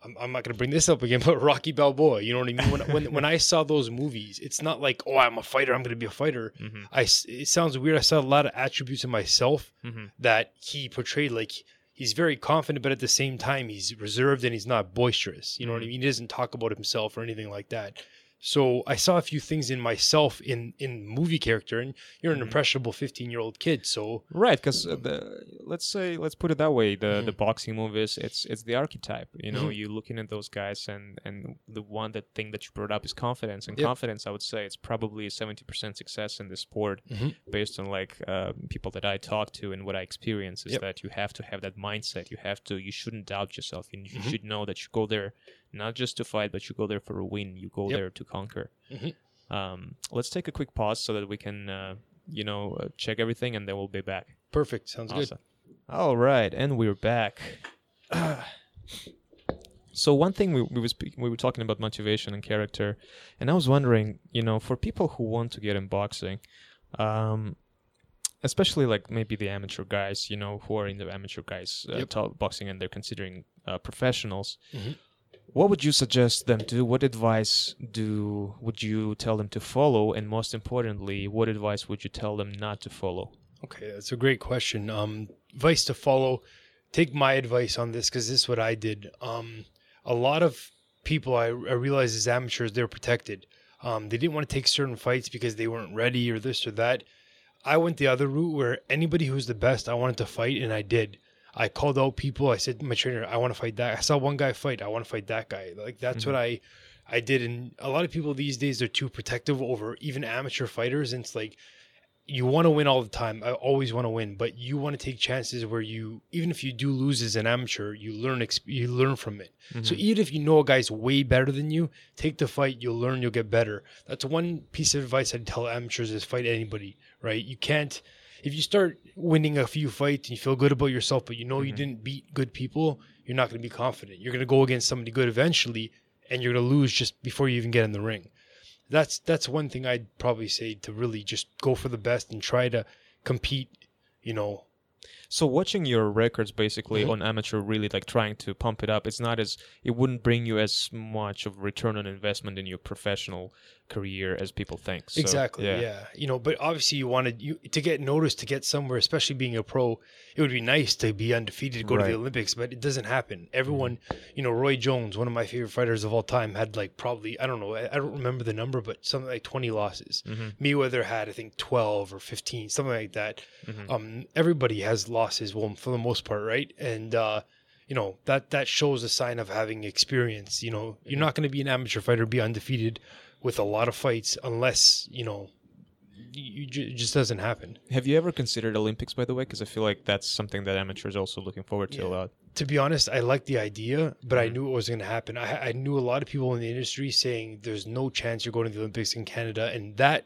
I'm, I'm not going to bring this up again, (laughs) but Rocky Balboa. You know what I mean? When when when I saw those movies, it's not like oh, I'm a fighter. I'm going to be a fighter. Mhm. I. It sounds weird. I saw a lot of attributes in myself Mhm. that he portrayed. Like he's very confident, but at the same time, he's reserved and he's not boisterous. You know what I Mhm. mean? He doesn't talk about himself or anything like that. So I saw a few things in myself in in movie character, and you're an Mhm. impressionable 15 year old kid. So Right, because uh, the let's say let's put it that way. The Mhm. the boxing movies, it's it's the archetype. You know, Mhm. you're looking at those guys, and and the one that thing that you brought up is confidence. And Yep. confidence, I would say, it's probably seventy percent success in this sport, Mhm. based on like uh, people that I talk to and what I experience. Is Yep. that you have to have that mindset. You have to. You shouldn't doubt yourself. You, you Mhm. should know that you go there not just to fight, but you go there for a win. You go Yep. there to conquer. Mhm. Um, let's take a quick pause so that we can, uh, you know, uh, check everything, and then we'll be back. perfect, sounds good. All right, and we're back. (clears throat) so one thing we, we was we were talking about motivation and character, and I was wondering, you know, for people who want to get in boxing, um, especially like maybe the amateur guys, you know, who are in the amateur guys uh, Yep. top boxing and they're considering uh, professionals. Mhm. What would you suggest them to do? What advice do would you tell them to follow? And most importantly, what advice would you tell them not to follow? Okay, that's a great question. Um, advice to follow. Take my advice on this because this is what I did. Um, a lot of people I, I realized as amateurs they're protected. Um, they didn't want to take certain fights because they weren't ready or this or that. I went the other route where anybody who's the best, I wanted to fight, and I did. I called out people. I said my trainer, I want to fight that. I saw one guy fight. I want to fight that guy. Like that's what mm-hmm. I I did. And a lot of people these days are too protective over even amateur fighters. And it's like you want to win all the time. I always want to win, but you want to take chances where you, even if you do lose as an amateur, you learn you learn from it. So mm-hmm. even if you know a guy's way better than you, take the fight. You'll learn. You'll get better. That's one piece of advice I'd tell amateurs: is fight anybody. Right? You can't. If you start winning a few fights and you feel good about yourself, but you know you mm-hmm. didn't beat good people, you're not going to be confident. You're going to go against somebody good eventually, and you're going to lose just before you even get in the ring that's that's one thing I'd probably say to really just go for the best and try to compete. You know, So watching your records basically Mhm. on amateur, really like trying to pump it up, it's not as it wouldn't bring you as much of return on investment in your professional career as people think. So, exactly. Yeah. yeah. You know, but obviously you wanted you to get noticed to get somewhere, especially being a pro. It would be nice to be undefeated, go to the Olympics, but it doesn't happen. Everyone, you know, Roy Jones, one of my favorite fighters of all time, had like probably I don't know, I, I don't remember the number, but something like twenty losses. Mhm. Mayweather had I think twelve or fifteen, something like that. Mhm. Um, everybody has losses, well, for the most part, right? And uh, you know that that shows a sign of having experience. You know, you're not going to be an amateur fighter, be undefeated with a lot of fights, unless you know, you, it just doesn't happen. Have you ever considered Olympics, by the way? Because I feel like that's something that amateurs also looking forward to a lot. To be honest, I like the idea, but I Mhm. knew it was going to happen. I, I knew a lot of people in the industry saying there's no chance you're going to the Olympics in Canada, and that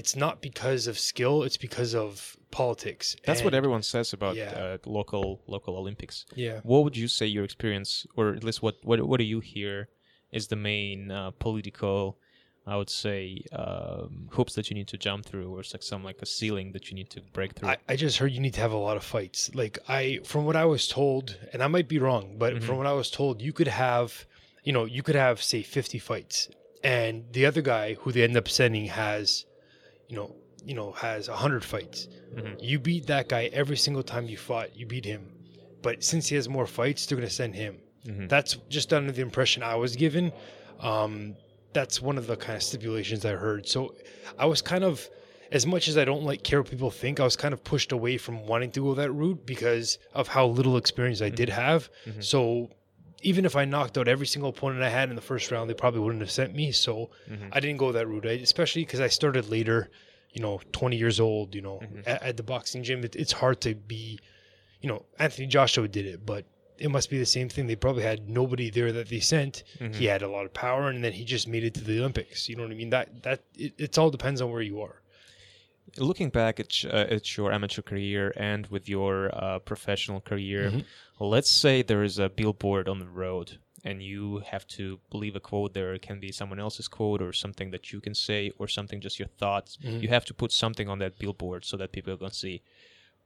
it's not because of skill; it's because of politics. That's what everyone says about yeah. uh, local local Olympics. Yeah. What would you say your experience, or at least what what what do you hear, is the main uh, political, I would say, um, hoops that you need to jump through, or it's like some like a ceiling that you need to break through. I, I just heard you need to have a lot of fights. Like I, from what I was told, and I might be wrong, but Mhm. from what I was told, you could have, you know, you could have say fifty fights, and the other guy who they end up sending has, you know, you know, has hundred fights. Mhm. You beat that guy every single time you fought. You beat him, but since he has more fights, they're gonna send him. Mhm. That's just under the impression I was given. Um, that's one of the kind of stipulations I heard. So I was kind of, as much as I don't like care what people think, I was kind of pushed away from wanting to go that route because of how little experience I did have. Mhm. So even if I knocked out every single opponent I had in the first round, they probably wouldn't have sent me. So Mhm. I didn't go that route, I, especially because I started later, you know, 20 years old, you know, Mhm. at, at the boxing gym. It, it's hard to be, you know, Anthony Joshua did it, but it must be the same thing. They probably had nobody there that they sent. Mhm. He had a lot of power, and then he just made it to the Olympics. You know what I mean? That that it, it's all depends on where you are. Looking back at, uh, at your amateur career and with your uh, professional career, Mhm. let's say there is a billboard on the road and you have to leave a quote there. It can be someone else's quote or something that you can say or something just your thoughts. Mhm. You have to put something on that billboard so that people can see.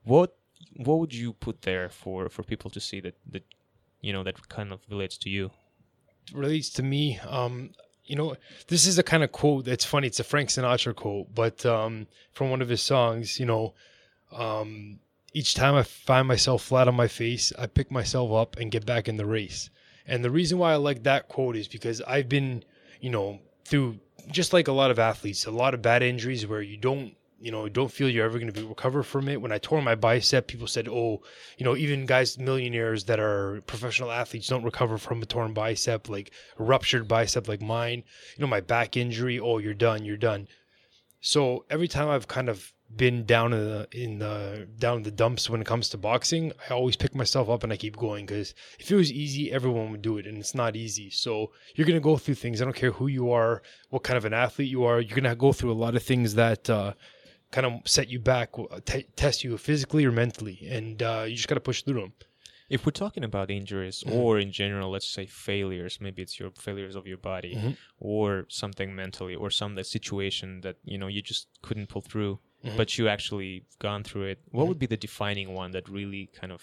What what would you put there for, for people to see that, that you know that kind of relates to you? relates to me. Um, you know, this is a kind of quote that's funny. It's a Frank Sinatra quote, but um, from one of his songs. You know, um, each time I find myself flat on my face, I pick myself up and get back in the race. And the reason why I like that quote is because I've been, you know, through just like a lot of athletes, a lot of bad injuries where you don't, you know, don't feel you're ever going to be recover from it. When I tore my bicep, people said, "Oh, you know, even guys, millionaires that are professional athletes don't recover from a torn bicep, like a ruptured bicep like mine. You know, my back injury, oh, you're done, you're done. So every time I've kind of been down in the in the down in the dumps when it comes to boxing, I always pick myself up and I keep going because if it was easy, everyone would do it, and it's not easy. So you're gonna go through things. I don't care who you are, what kind of an athlete you are. You're gonna go through a lot of things that. Uh, kind of set you back, t- test you physically or mentally, and uh, you just got to push through them. If we're talking about injuries Mhm. or in general, let's say failures, maybe it's your failures of your body Mhm. or something mentally or some that situation that you know you just couldn't pull through. Mhm. but you actually gone through it. What would be the defining one that really kind of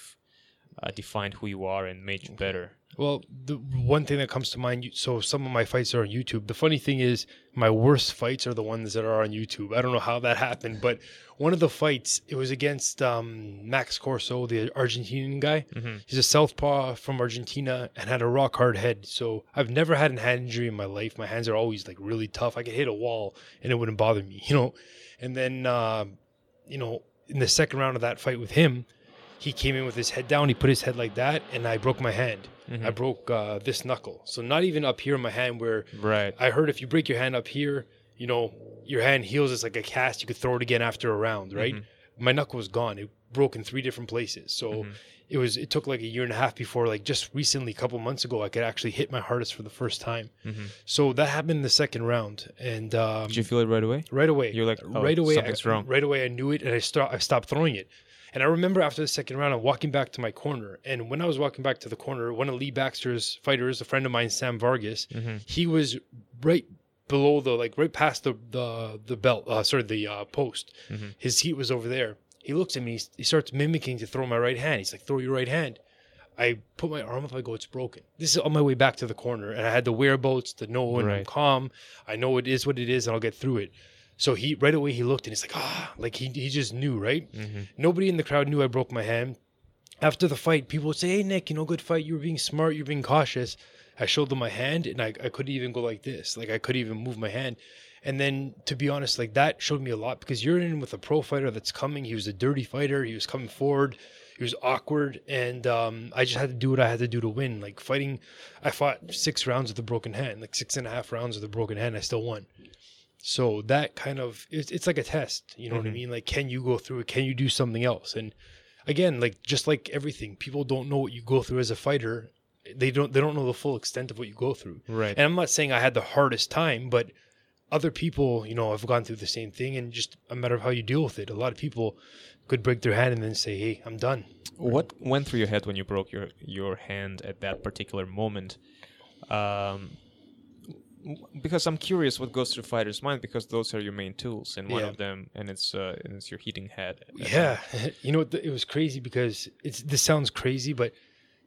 uh, defined who you are and made you better? Well, the one thing that comes to mind, so some of my fights are on YouTube. The funny thing is, my worst fights are the ones that are on YouTube. I don't know how that happened, but one of the fights, it was against um, Max Corso, the Argentinian guy. hmm He's a southpaw from Argentina and had a rock hard head. So I've never had a hand injury in my life. My hands are always like really tough. I could hit a wall and it wouldn't bother me, (laughs) you know. And then, um, you know, in the second round of that fight with him, he came in with his head down. He put his head like that, and I broke my hand. Mhm. I broke uh, this knuckle. So not even up here in my hand where Right. I heard if you break your hand up here, you know, your hand heals. It's like a cast. You could throw it again after a round, right? Mhm. My knuckle was gone. It broke in three different places. So Mhm. it was. It took like a year and a half before, like just recently, a couple months ago, I could actually hit my hardest for the first time. Mhm. So that happened in the second round, and um, Did you feel it right away? right away, You're like, oh, right away, something's I, wrong. right away, I knew it, and I start. I stopped throwing it. And I remember after the second round, I'm walking back to my corner, and when I was walking back to the corner, one of Lee Baxter's fighters, a friend of mine, Sam Vargas, hmm he was right below the like right past the the the belt uh sorry the uh post. Mhm. his heat was over there. He looks at me he, starts mimicking to throw my right hand. He's like throw your right hand. I put my arm up. I go it's broken. This is on my way back to the corner. And i had the whereabouts to know and i'm calm. I know it is what it is and i'll get through it so he right away he looked and he's like ah like he, he just knew right hmm Nobody in the crowd knew I broke my hand. After the fight, people would say, Hey, Nick, you know, good fight. You were being smart. You're being cautious. I showed them my hand and I, I couldn't even go like this. Like, I couldn't even move my hand. And then, to be honest, like that showed me a lot because you're in with a pro fighter that's coming. He was a dirty fighter. He was coming forward. He was awkward. And um, I just had to do what I had to do to win. Like, fighting, I fought six rounds with a broken hand, like six and a half rounds with a broken hand. I still won. So that kind of it's, it's like a test, you know what I Mhm. mean? Like, can you go through it? Can you do something else? And again, like just like everything, people don't know what you go through as a fighter. They don't they don't know the full extent of what you go through. Right. And I'm not saying I had the hardest time, but other people, you know, have gone through the same thing, and just a matter of how you deal with it. A lot of people could break their hand and then say, "Hey, I'm done." What went through your head when you broke your your hand at that particular moment? Um, because I'm curious what goes through fighters' mind because those are your main tools, and one Yeah. of them, and it's uh, and it's your heating head. Yeah, (laughs) you know, it was crazy because it's this sounds crazy, but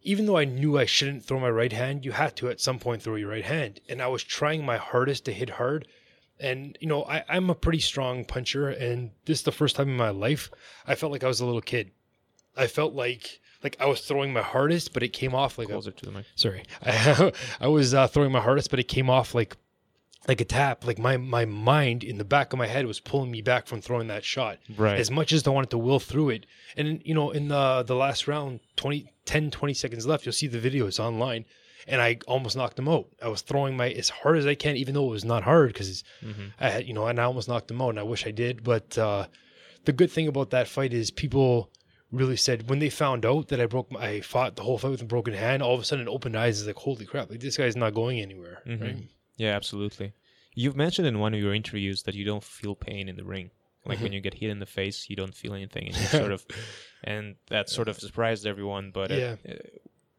even though I knew I shouldn't throw my right hand, you had to at some point throw your right hand, and I was trying my hardest to hit hard. And you know, I, I'm a pretty strong puncher, and this is the first time in my life I felt like I was a little kid. I felt like like I was throwing my hardest, but it came off like a closer to the mic. sorry. I, (laughs) I was uh, throwing my hardest but it came off like like a tap. Like my my mind in the back of my head was pulling me back from throwing that shot. Right. as much as I wanted to will through it. And you know in the the last round 20 10 20 seconds left you'll see the video it's online. And I almost knocked him out. I was throwing my as hard as I can even though it was not hard because hmm I had you know and I almost knocked him out and I wish I did. But uh the good thing about that fight is people really said when they found out that I broke my, I fought the whole fight with a broken hand, all of a sudden it opened eyes. Is like, holy crap, like this guy's not going anywhere. Mhm. Right? Yeah, absolutely. You've mentioned in one of your interviews that you don't feel pain in the ring. Like Mm-hmm. when (laughs) you get hit in the face, you don't feel anything, and you (laughs) sort of, and that sort of surprised everyone. But uh, Yeah. uh,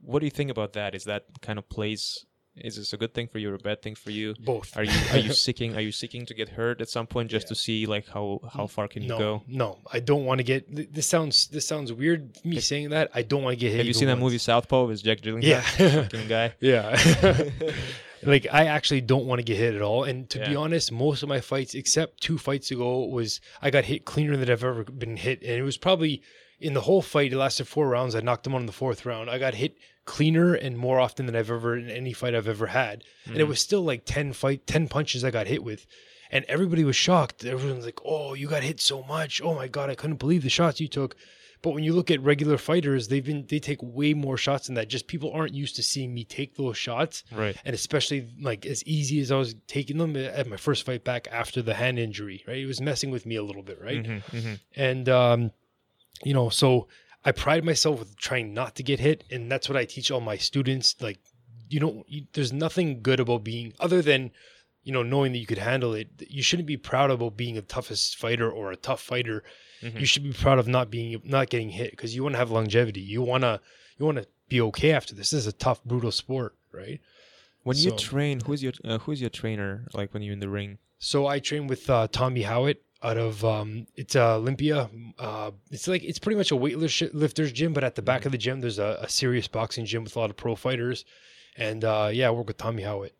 what do you think about that? Is that kind of plays? Is this a good thing for you or a bad thing for you? Both. Are you are you (laughs) seeking are you seeking to get hurt at some point just to see like how how far can you go? no, I don't want to get. This sounds this sounds weird. Me saying that I don't want to get hit. Have you seen that once. movie Southpaw with Jack Gyllenhaal? Yeah. (laughs) fucking guy. (laughs) Yeah. like I actually don't want to get hit at all. And to be honest, most of my fights, except two fights ago, was I got hit cleaner than I've ever been hit. And it was probably in the whole fight, it lasted four rounds. I knocked him out in the fourth round. I got hit cleaner and more often than I've ever in any fight I've ever had. And it was still like 10 fight 10 punches I got hit with. And everybody was shocked. Everyone's like, "Oh, you got hit so much. Oh my god, I couldn't believe the shots you took." But when you look at regular fighters, they've been they take way more shots than that. Just people aren't used to seeing me take those shots, Right. and especially like as easy as I was taking them at my first fight back after the hand injury. Right, it was messing with me a little bit. Right, Mhm, mhm. and um, you know, so I pride myself with trying not to get hit, and that's what I teach all my students. Like, you know, you, there's nothing good about being other than you know knowing that you could handle it. You shouldn't be proud about being the toughest fighter or a tough fighter. Mhm. You should be proud of not being not getting hit because you want to have longevity. You wanna you want to be okay after this. This is a tough, brutal sport, right? When you train, who's your uh, who's your trainer? Like when you're in the ring. So I train with uh, Tommy Howitt. Out of um, it's uh, Olympia. Uh, it's like it's pretty much a weightlifter's gym, but at the back of the gym there's a, a serious boxing gym with a lot of pro fighters. And uh, yeah, I work with Tommy Howitt.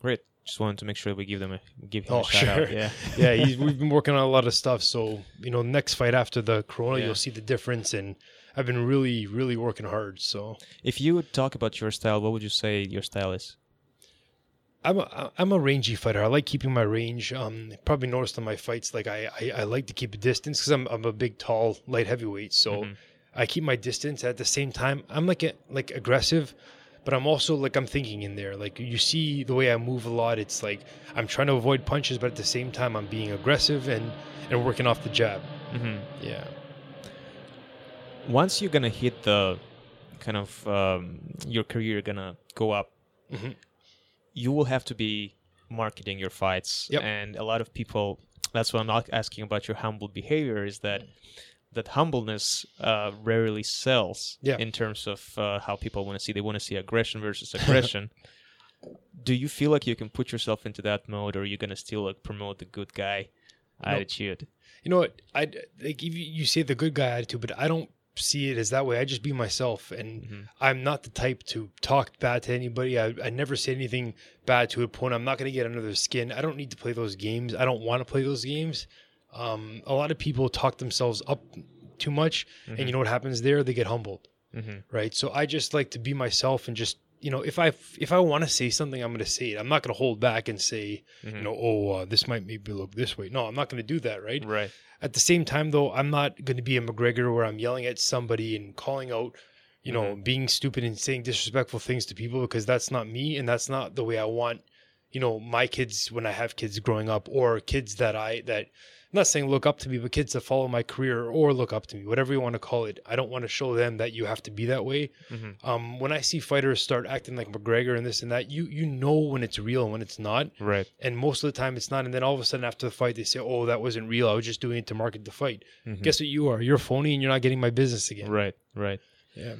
Great. Just wanted to make sure we give them a give him Oh, a shout out. Yeah. (laughs) yeah, he's, (laughs) we've been working on a lot of stuff. So you know, next fight after the Corona, Yeah. you'll see the difference. And I've been really, really working hard. So If you would talk about your style, what would you say your style is? I'm a, I'm a rangy fighter. I like keeping my range. Um, probably noticed in my fights, like I, I, I like to keep a distance because I'm, I'm a big, tall, light heavyweight. So Mhm. I keep my distance. At the same time, I'm like a, like aggressive, but I'm also like I'm thinking in there. Like you see the way I move a lot. It's like I'm trying to avoid punches, but at the same time, I'm being aggressive and and working off the jab. hmm Yeah. Once you're gonna hit the kind of um, your career gonna go up, Mhm. You will have to be marketing your fights. Yep. And a lot of people, that's why I'm not asking about your humble behavior, is that that humbleness uh, rarely sells Yeah. in terms of uh, how people want to see. They want to see aggression versus (laughs) aggression. Do you feel like you can put yourself into that mode, or are you gonna still like promote the good guy No. attitude? You know what? I like if you, you say the good guy attitude, but I don't see it as that way. I just be myself, and Mhm. I'm not the type to talk bad to anybody. I, I never say anything bad to a opponent. I'm not going to get under their skin. I don't need to play those games. I don't want to play those games. Um, a lot of people talk themselves up too much, and you know what happens there? They get humbled, hmm right? So I just like to be myself and just you know if I if I want to say something, I'm going to say it. I'm not going to hold back and say Mhm. you know oh uh, this might make me look this way. No, I'm not going to do that, right? Right. At the same time, though, I'm not going to be a McGregor where I'm yelling at somebody and calling out, you know, being stupid and saying disrespectful things to people because that's not me and that's not the way I want, you know, my kids when I have kids growing up or kids that I that not saying look up to me, but kids that follow my career or look up to me, whatever you want to call it. I don't want to show them that you have to be that way. hmm Um, when I see fighters start acting like McGregor and this and that, you you know when it's real and when it's not Right. and most of the time it's not. And then all of a sudden after the fight, they say, "Oh, that wasn't real. I was just doing it to market the fight." Mhm. Guess what? You are. You're phony, and you're not getting my business again. Right. Right. Yeah.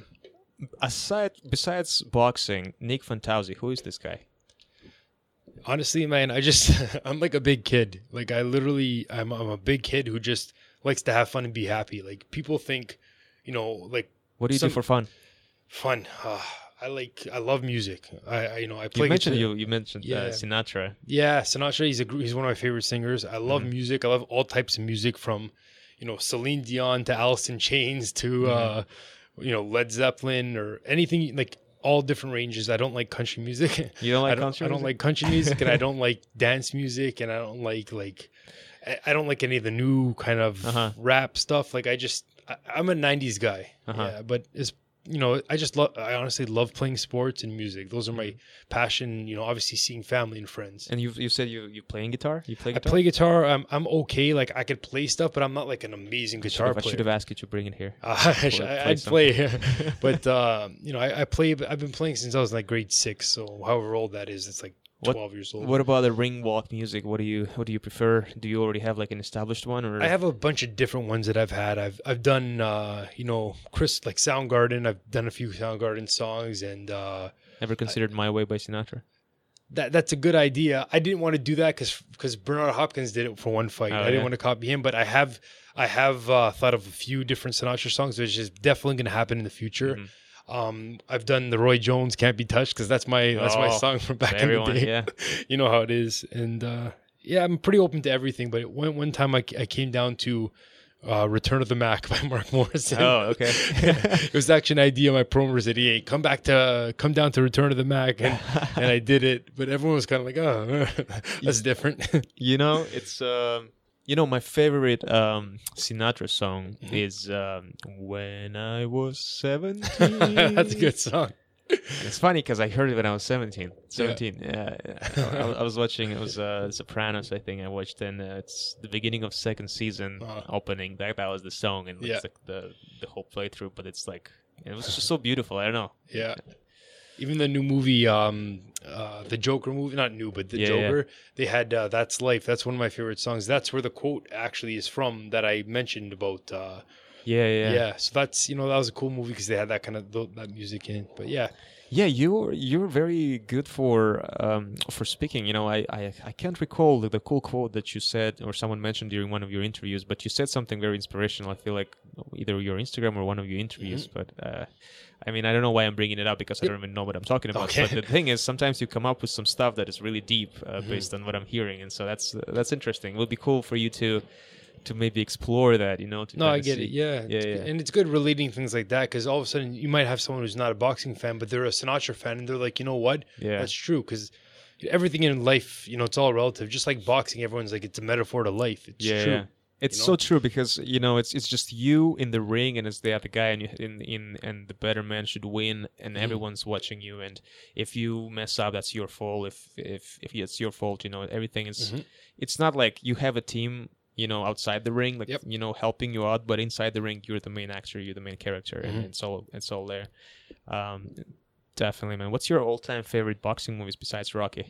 aside besides boxing, Nick Fantauzzi, who is this guy? Honestly, man, I just (laughs) I'm like a big kid. Like I literally, I'm I'm a big kid who just likes to have fun and be happy. Like people think, you know, like What do you Some- do for fun? fun. Uh, I like I love music. I, I you know I play. You mentioned guitar- you you mentioned uh, Sinatra. Yeah, Sinatra. He's a he's one of my favorite singers. I love Mhm. music. I love all types of music from, you know, Celine Dion to Alice in Chains to, Mhm. uh, you know, Led Zeppelin or anything like all different ranges. I don't like country music. (laughs) You don't like I don't, country I don't music? like country music, and I (laughs) don't like dance music, and I don't like like I- don't like any of the new kind of Uh-huh. rap stuff. Like I just I, I'm a '90s guy. Uh-huh. Yeah, but it's you know I just love I honestly love playing sports and music. Those are my Mm-hmm. passion. You know, obviously seeing family and friends. And you you said you you playing guitar? You play guitar? I play guitar. I'm I'm okay. Like I could play stuff, but I'm not like an amazing guitar should have- I should player. have asked you to bring it here. (laughs) Uh, I play- I'd play, (laughs) but uh, you know, I, I play. I've been playing since I was like grade six. So however old that is, it's like What- twelve years old. What about the ring walk music? What do you what do you prefer? Do you already have like an established one or I have a bunch of different ones that I've had. I've I've done uh, you know Chris like Soundgarden. I've done a few Soundgarden songs, and uh, ever considered My Way by Sinatra? that that's a good idea. I didn't want to do that because because Bernard Hopkins did it for one fight. Oh, I didn't want to copy him, but I have I have uh, thought of a few different Sinatra songs, which is definitely going to happen in the future. Mhm. Um, I've done the Roy Jones "Can't Be Touched" because that's my that's my Oh, song from back Everyone, in the day. yeah. (laughs) you know how it is, and uh, yeah, I'm pretty open to everything. But one one time I, I came down to uh, "Return of the Mac" (laughs) by Mark Morrison. Oh, okay. (laughs) it was actually an idea my promoter said, "Hey, come back to come down to Return of the Mac," and, and I did it. But everyone was kind of like, "Oh, that's different." you know, it's um, you know, my favorite um Sinatra song Mm-hmm. is um, "When I Was (laughs) 17. that's a good song. It's funny because I heard it when I was 17. 17. Yeah, yeah. (laughs) I, I was watching. It was uh, Sopranos. I think I watched, and uh, it's the beginning of second season Uh-huh. opening. That that was the song, and Yeah. it's like the the whole playthrough. But it's like it was just so beautiful. I don't know. Yeah. Even the new movie, um, uh, the Joker movie, not new, but the Yeah, yeah. Joker, they had uh, "That's Life." That's one of my favorite songs. That's where the quote actually is from that I mentioned about. Uh, Yeah, yeah. yeah. so that's you know that was a cool movie because they had that kind of th- that music in. But yeah, Yeah, you're you're very good for um, for speaking. You know, I, I I can't recall the, the cool quote that you said or someone mentioned during one of your interviews, but you said something very inspirational. I feel like either your Instagram or one of your interviews. But uh, I mean, I don't know why I'm bringing it up because I don't even know what I'm talking about. Okay. But the thing is, sometimes you come up with some stuff that is really deep uh, based on what I'm hearing, and so that's uh, that's interesting. It would be cool for you to to maybe explore that. You know, to No, I get see- it. Yeah, Yeah, yeah. and it's good relating things like that because all of a sudden you might have someone who's not a boxing fan, but they're a Sinatra fan, and they're like, you know what? Yeah. That's true because everything in life, you know, it's all relative. Just like boxing, everyone's like it's a metaphor to life. It's yeah, true. yeah. It's know? so true because you know it's it's just you in the ring and it's the other guy and you in in and the better man should win and Mm-hmm. everyone's watching you and if you mess up that's your fault if if if it's your fault you know everything is Mhm. it's not like you have a team you know outside the ring like Yep. you know helping you out but inside the ring you're the main actor you're the main character Mhm. and it's all it's all there um definitely man what's your all-time favorite boxing movies besides Rocky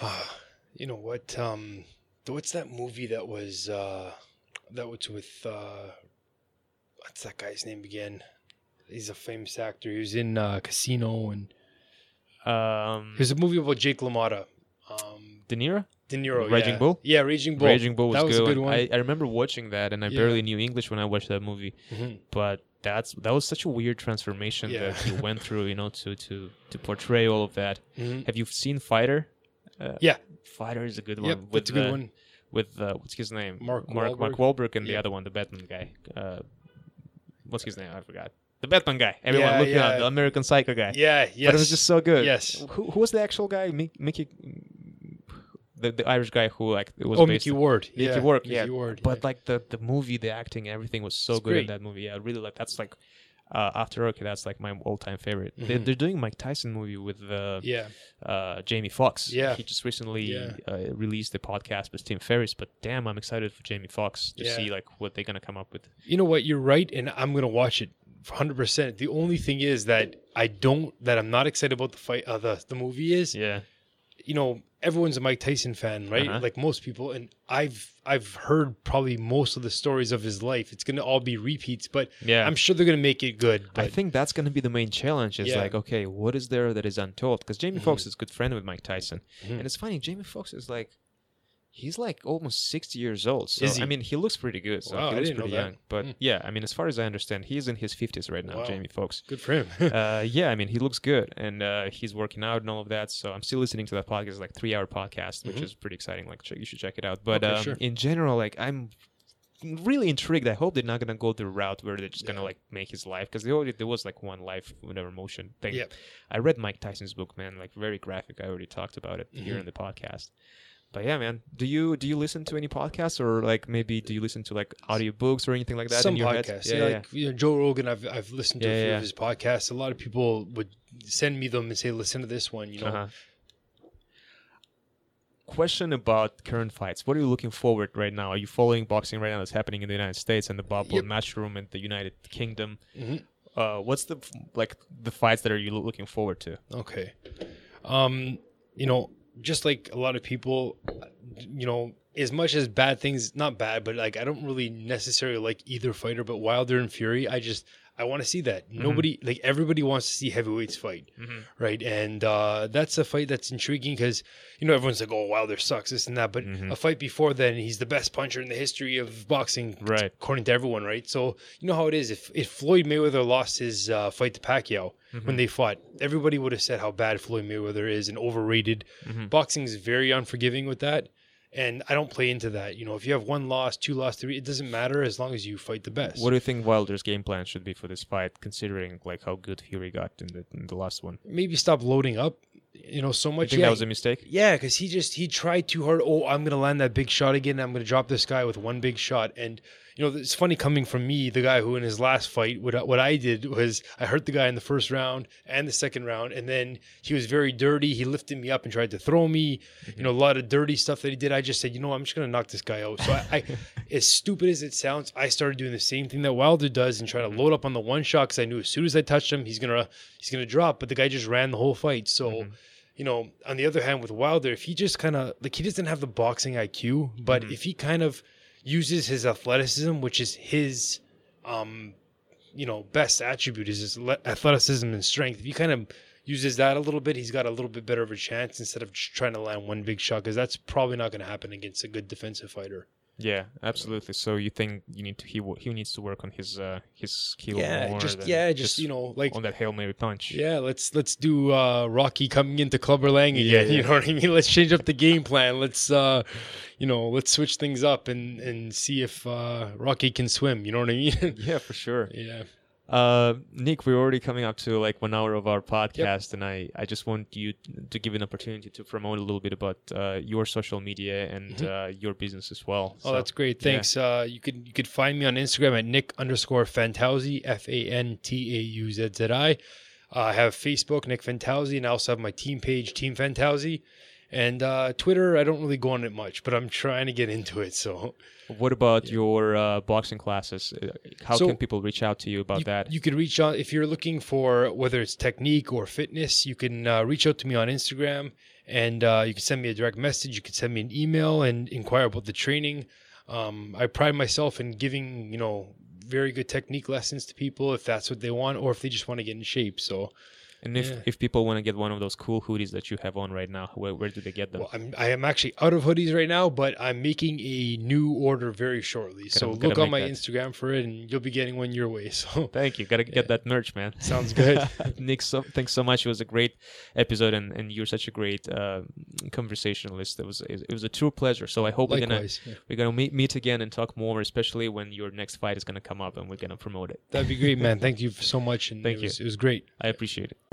(sighs) you know what? Um, what's that movie that was uh, that was with uh, what's that guy's name again? He's a famous actor. He was in uh, Casino, and um there's a movie about Jake LaMotta. Um, De Niro De Niro, Raging yeah. Bull? Yeah, Raging Bull. Raging Bull was, that was good. a good one. I, I remember watching that, and I Yeah. barely knew English when I watched that movie. Mhm. But that's that was such a weird transformation Yeah. that he went through, you know, to to to portray all of that. Mhm. Have you seen Fighter? Uh, Yeah. Fighter is a good one. Yep, with, that's a good uh, one. With uh, what's his name? Mark Mark Mark Wahlberg. Wahlberg and the other one, the Batman guy. Uh, what's his name? I forgot. The Batman guy. Everyone Yeah, look it up. yeah. The American Psycho guy. Yeah, yes. But it was just so good. Yes. Who, who was the actual guy? Mickey. The, the Irish guy who like it was oh, Mickey Ward. Mickey yeah, Ward, Mickey yeah. Ward. But yeah. like the the movie, the acting, everything was so It's good in that movie. Yeah, I really like that's like uh, after Rocky, that's like my all time favorite. They, Mhm. they're doing Mike Tyson movie with uh, yeah, uh, Jamie Foxx. Yeah. he just recently Yeah. uh, released the podcast with Tim Ferriss. But damn, I'm excited for Jamie Foxx to Yeah. see like what they're gonna come up with. you know what? You're right, and I'm gonna watch it 100. percent The only thing is that I don't, that I'm not excited about the fight. Uh, the the movie is, Yeah, you know, everyone's a Mike Tyson fan, right? Uh-huh. Like most people, and I've I've heard probably most of the stories of his life. It's gonna all be repeats, but yeah. I'm sure they're gonna make it good. But I think that's going to be the main challenge. Is Yeah. like, okay, what is there that is untold? Because Jamie Mhm. Foxx is a good friend with Mike Tyson, Mhm. and it's funny. Jamie Foxx is like, he's like almost sixty years old. So Is he? I mean, he looks pretty good. So Wow, he I looks didn't know pretty that. young. But Mm. yeah, I mean, as far as I understand, he's in his fifties right now. Wow. Jamie Foxx. good for him. (laughs) uh, yeah, I mean, he looks good, and uh, he's working out and all of that. So I'm still listening to that podcast, like three hour podcast, which Mhm. is pretty exciting. Like, check, you should check it out. But Okay, um, sure. in general, like, I'm really intrigued. I hope they're not gonna go the route where they're just gonna like make his life because they already there was like one life whatever motion thing. Yep. I read Mike Tyson's book, man, like very graphic. I already talked about it here Mhm. in the podcast. But yeah, man, do you do you listen to any podcasts or like maybe do you listen to like audiobooks or anything like that? Some in your head? podcasts, Yeah, yeah, yeah. like you know, Joe Rogan. I've I've listened to Yeah, a few of his podcasts. A lot of people would send me them and say, "Listen to this one." You know, Uh-huh. Question about current fights. What are you looking forward right now? Are you following boxing right now that's happening in the United States and the bubble Yep. matchroom in the United Kingdom? Mhm. Uh, what's the like the fights that are you looking forward to? Okay. Um, you know, just like a lot of people, you know, as much as bad things, not bad, but like I don't really necessarily like either fighter, but Wilder and Fury, I just I want to see that. Nobody like everybody wants to see heavyweights fight, Mhm. right? And uh that's a fight that's intriguing because you know everyone's like, oh Wilder sucks this and that, but Mhm. a fight before then, he's the best puncher in the history of boxing, Right. According to everyone, right? So you know how it is. If if Floyd Mayweather lost his uh, fight to Pacquiao Mm-hmm. when they fought, everybody would have said how bad Floyd Mayweather is and overrated. Mhm. Boxing is very unforgiving with that. And I don't play into that. You know, if you have one loss, two loss, three, it doesn't matter as long as you fight the best. What do you think Wilder's game plan should be for this fight, considering like how good Fury got in the in the last one? Maybe stop loading up, you know, so much. You think yeah, that was a mistake? yeah, because he just he tried too hard. Oh, I'm gonna land that big shot again. I'm gonna drop this guy with one big shot. And you know, it's funny coming from me, the guy who in his last fight, what I- what I did was I hurt the guy in the first round and the second round, and then he was very dirty. He lifted me up and tried to throw me. You mm-hmm. know, a lot of dirty stuff that he did. I just said, you know, I'm just gonna knock this guy out. So I, I as stupid as it sounds, I started doing the same thing that Wilder does and try to mm-hmm. load up on the one shot because I knew as soon as I touched him, he's gonna he's gonna drop. But the guy just ran the whole fight. So mm-hmm. you know, on the other hand, with Wilder, if he just kind of like he doesn't have the boxing IQ, but if he kind of uses his athleticism, which is his, um, you know best attribute is his athleticism and strength. If he kind of uses that a little bit, he's got a little bit better of a chance instead of just trying to land one big shot because that's probably not going to happen against a good defensive fighter. Yeah, absolutely. So you think you need to he he needs to work on his uh his skill Yeah, more just yeah, just, you know like on that hail mary punch. Yeah, let's let's do uh, Rocky coming into Clubber Lang again. Yeah. (laughs) You know what I mean? Let's change up the game plan. Let's uh, you know, let's switch things up and and see if uh, Rocky can swim. You know what I mean? (laughs) Yeah, for sure. yeah. Uh, Nick, we're already coming up to like one hour of our podcast, and I, I just want you to give an opportunity to promote a little bit about uh, your social media and uh, your business as well. Oh, that's great. yeah. Thanks. Uh, you could you could find me on Instagram at Nick underscore Fantauzzi F A N T A U Z Z I. Uh, have Facebook Nick Fantauzzi, and I also have my team page Team Fantauzzi, and uh, Twitter. I don't really go on it much, but I'm trying to get into it. So What about your uh, boxing classes? Uh, How So, can people reach out to you about you, that? You could reach out if you're looking for whether it's technique or fitness. You can uh, reach out to me on Instagram, and uh, you can send me a direct message. You can send me an email and inquire about the training. Um, I pride myself in giving you know very good technique lessons to people if that's what they want, or if they just want to get in shape. So and if, yeah. if people want to get one of those cool hoodies that you have on right now, where, where do they get them? well, I'm I am actually out of hoodies right now, but I'm making a new order very shortly. so gotta look on my that. Instagram for it, and you'll be getting one your way. (laughs) So Thank you. Gotta get that merch, man. (laughs) Sounds good. (laughs) Nick, so, thanks so much. It was a great episode, and, and you're such a great uh, conversationalist. It was it was a true pleasure. So I hope we're gonna yeah. we're gonna meet meet again and talk more, especially when your next fight is gonna come up, and we're gonna promote it. that'd be great, man. Thank you so much, and Thank it you. was, It was great. I appreciate it.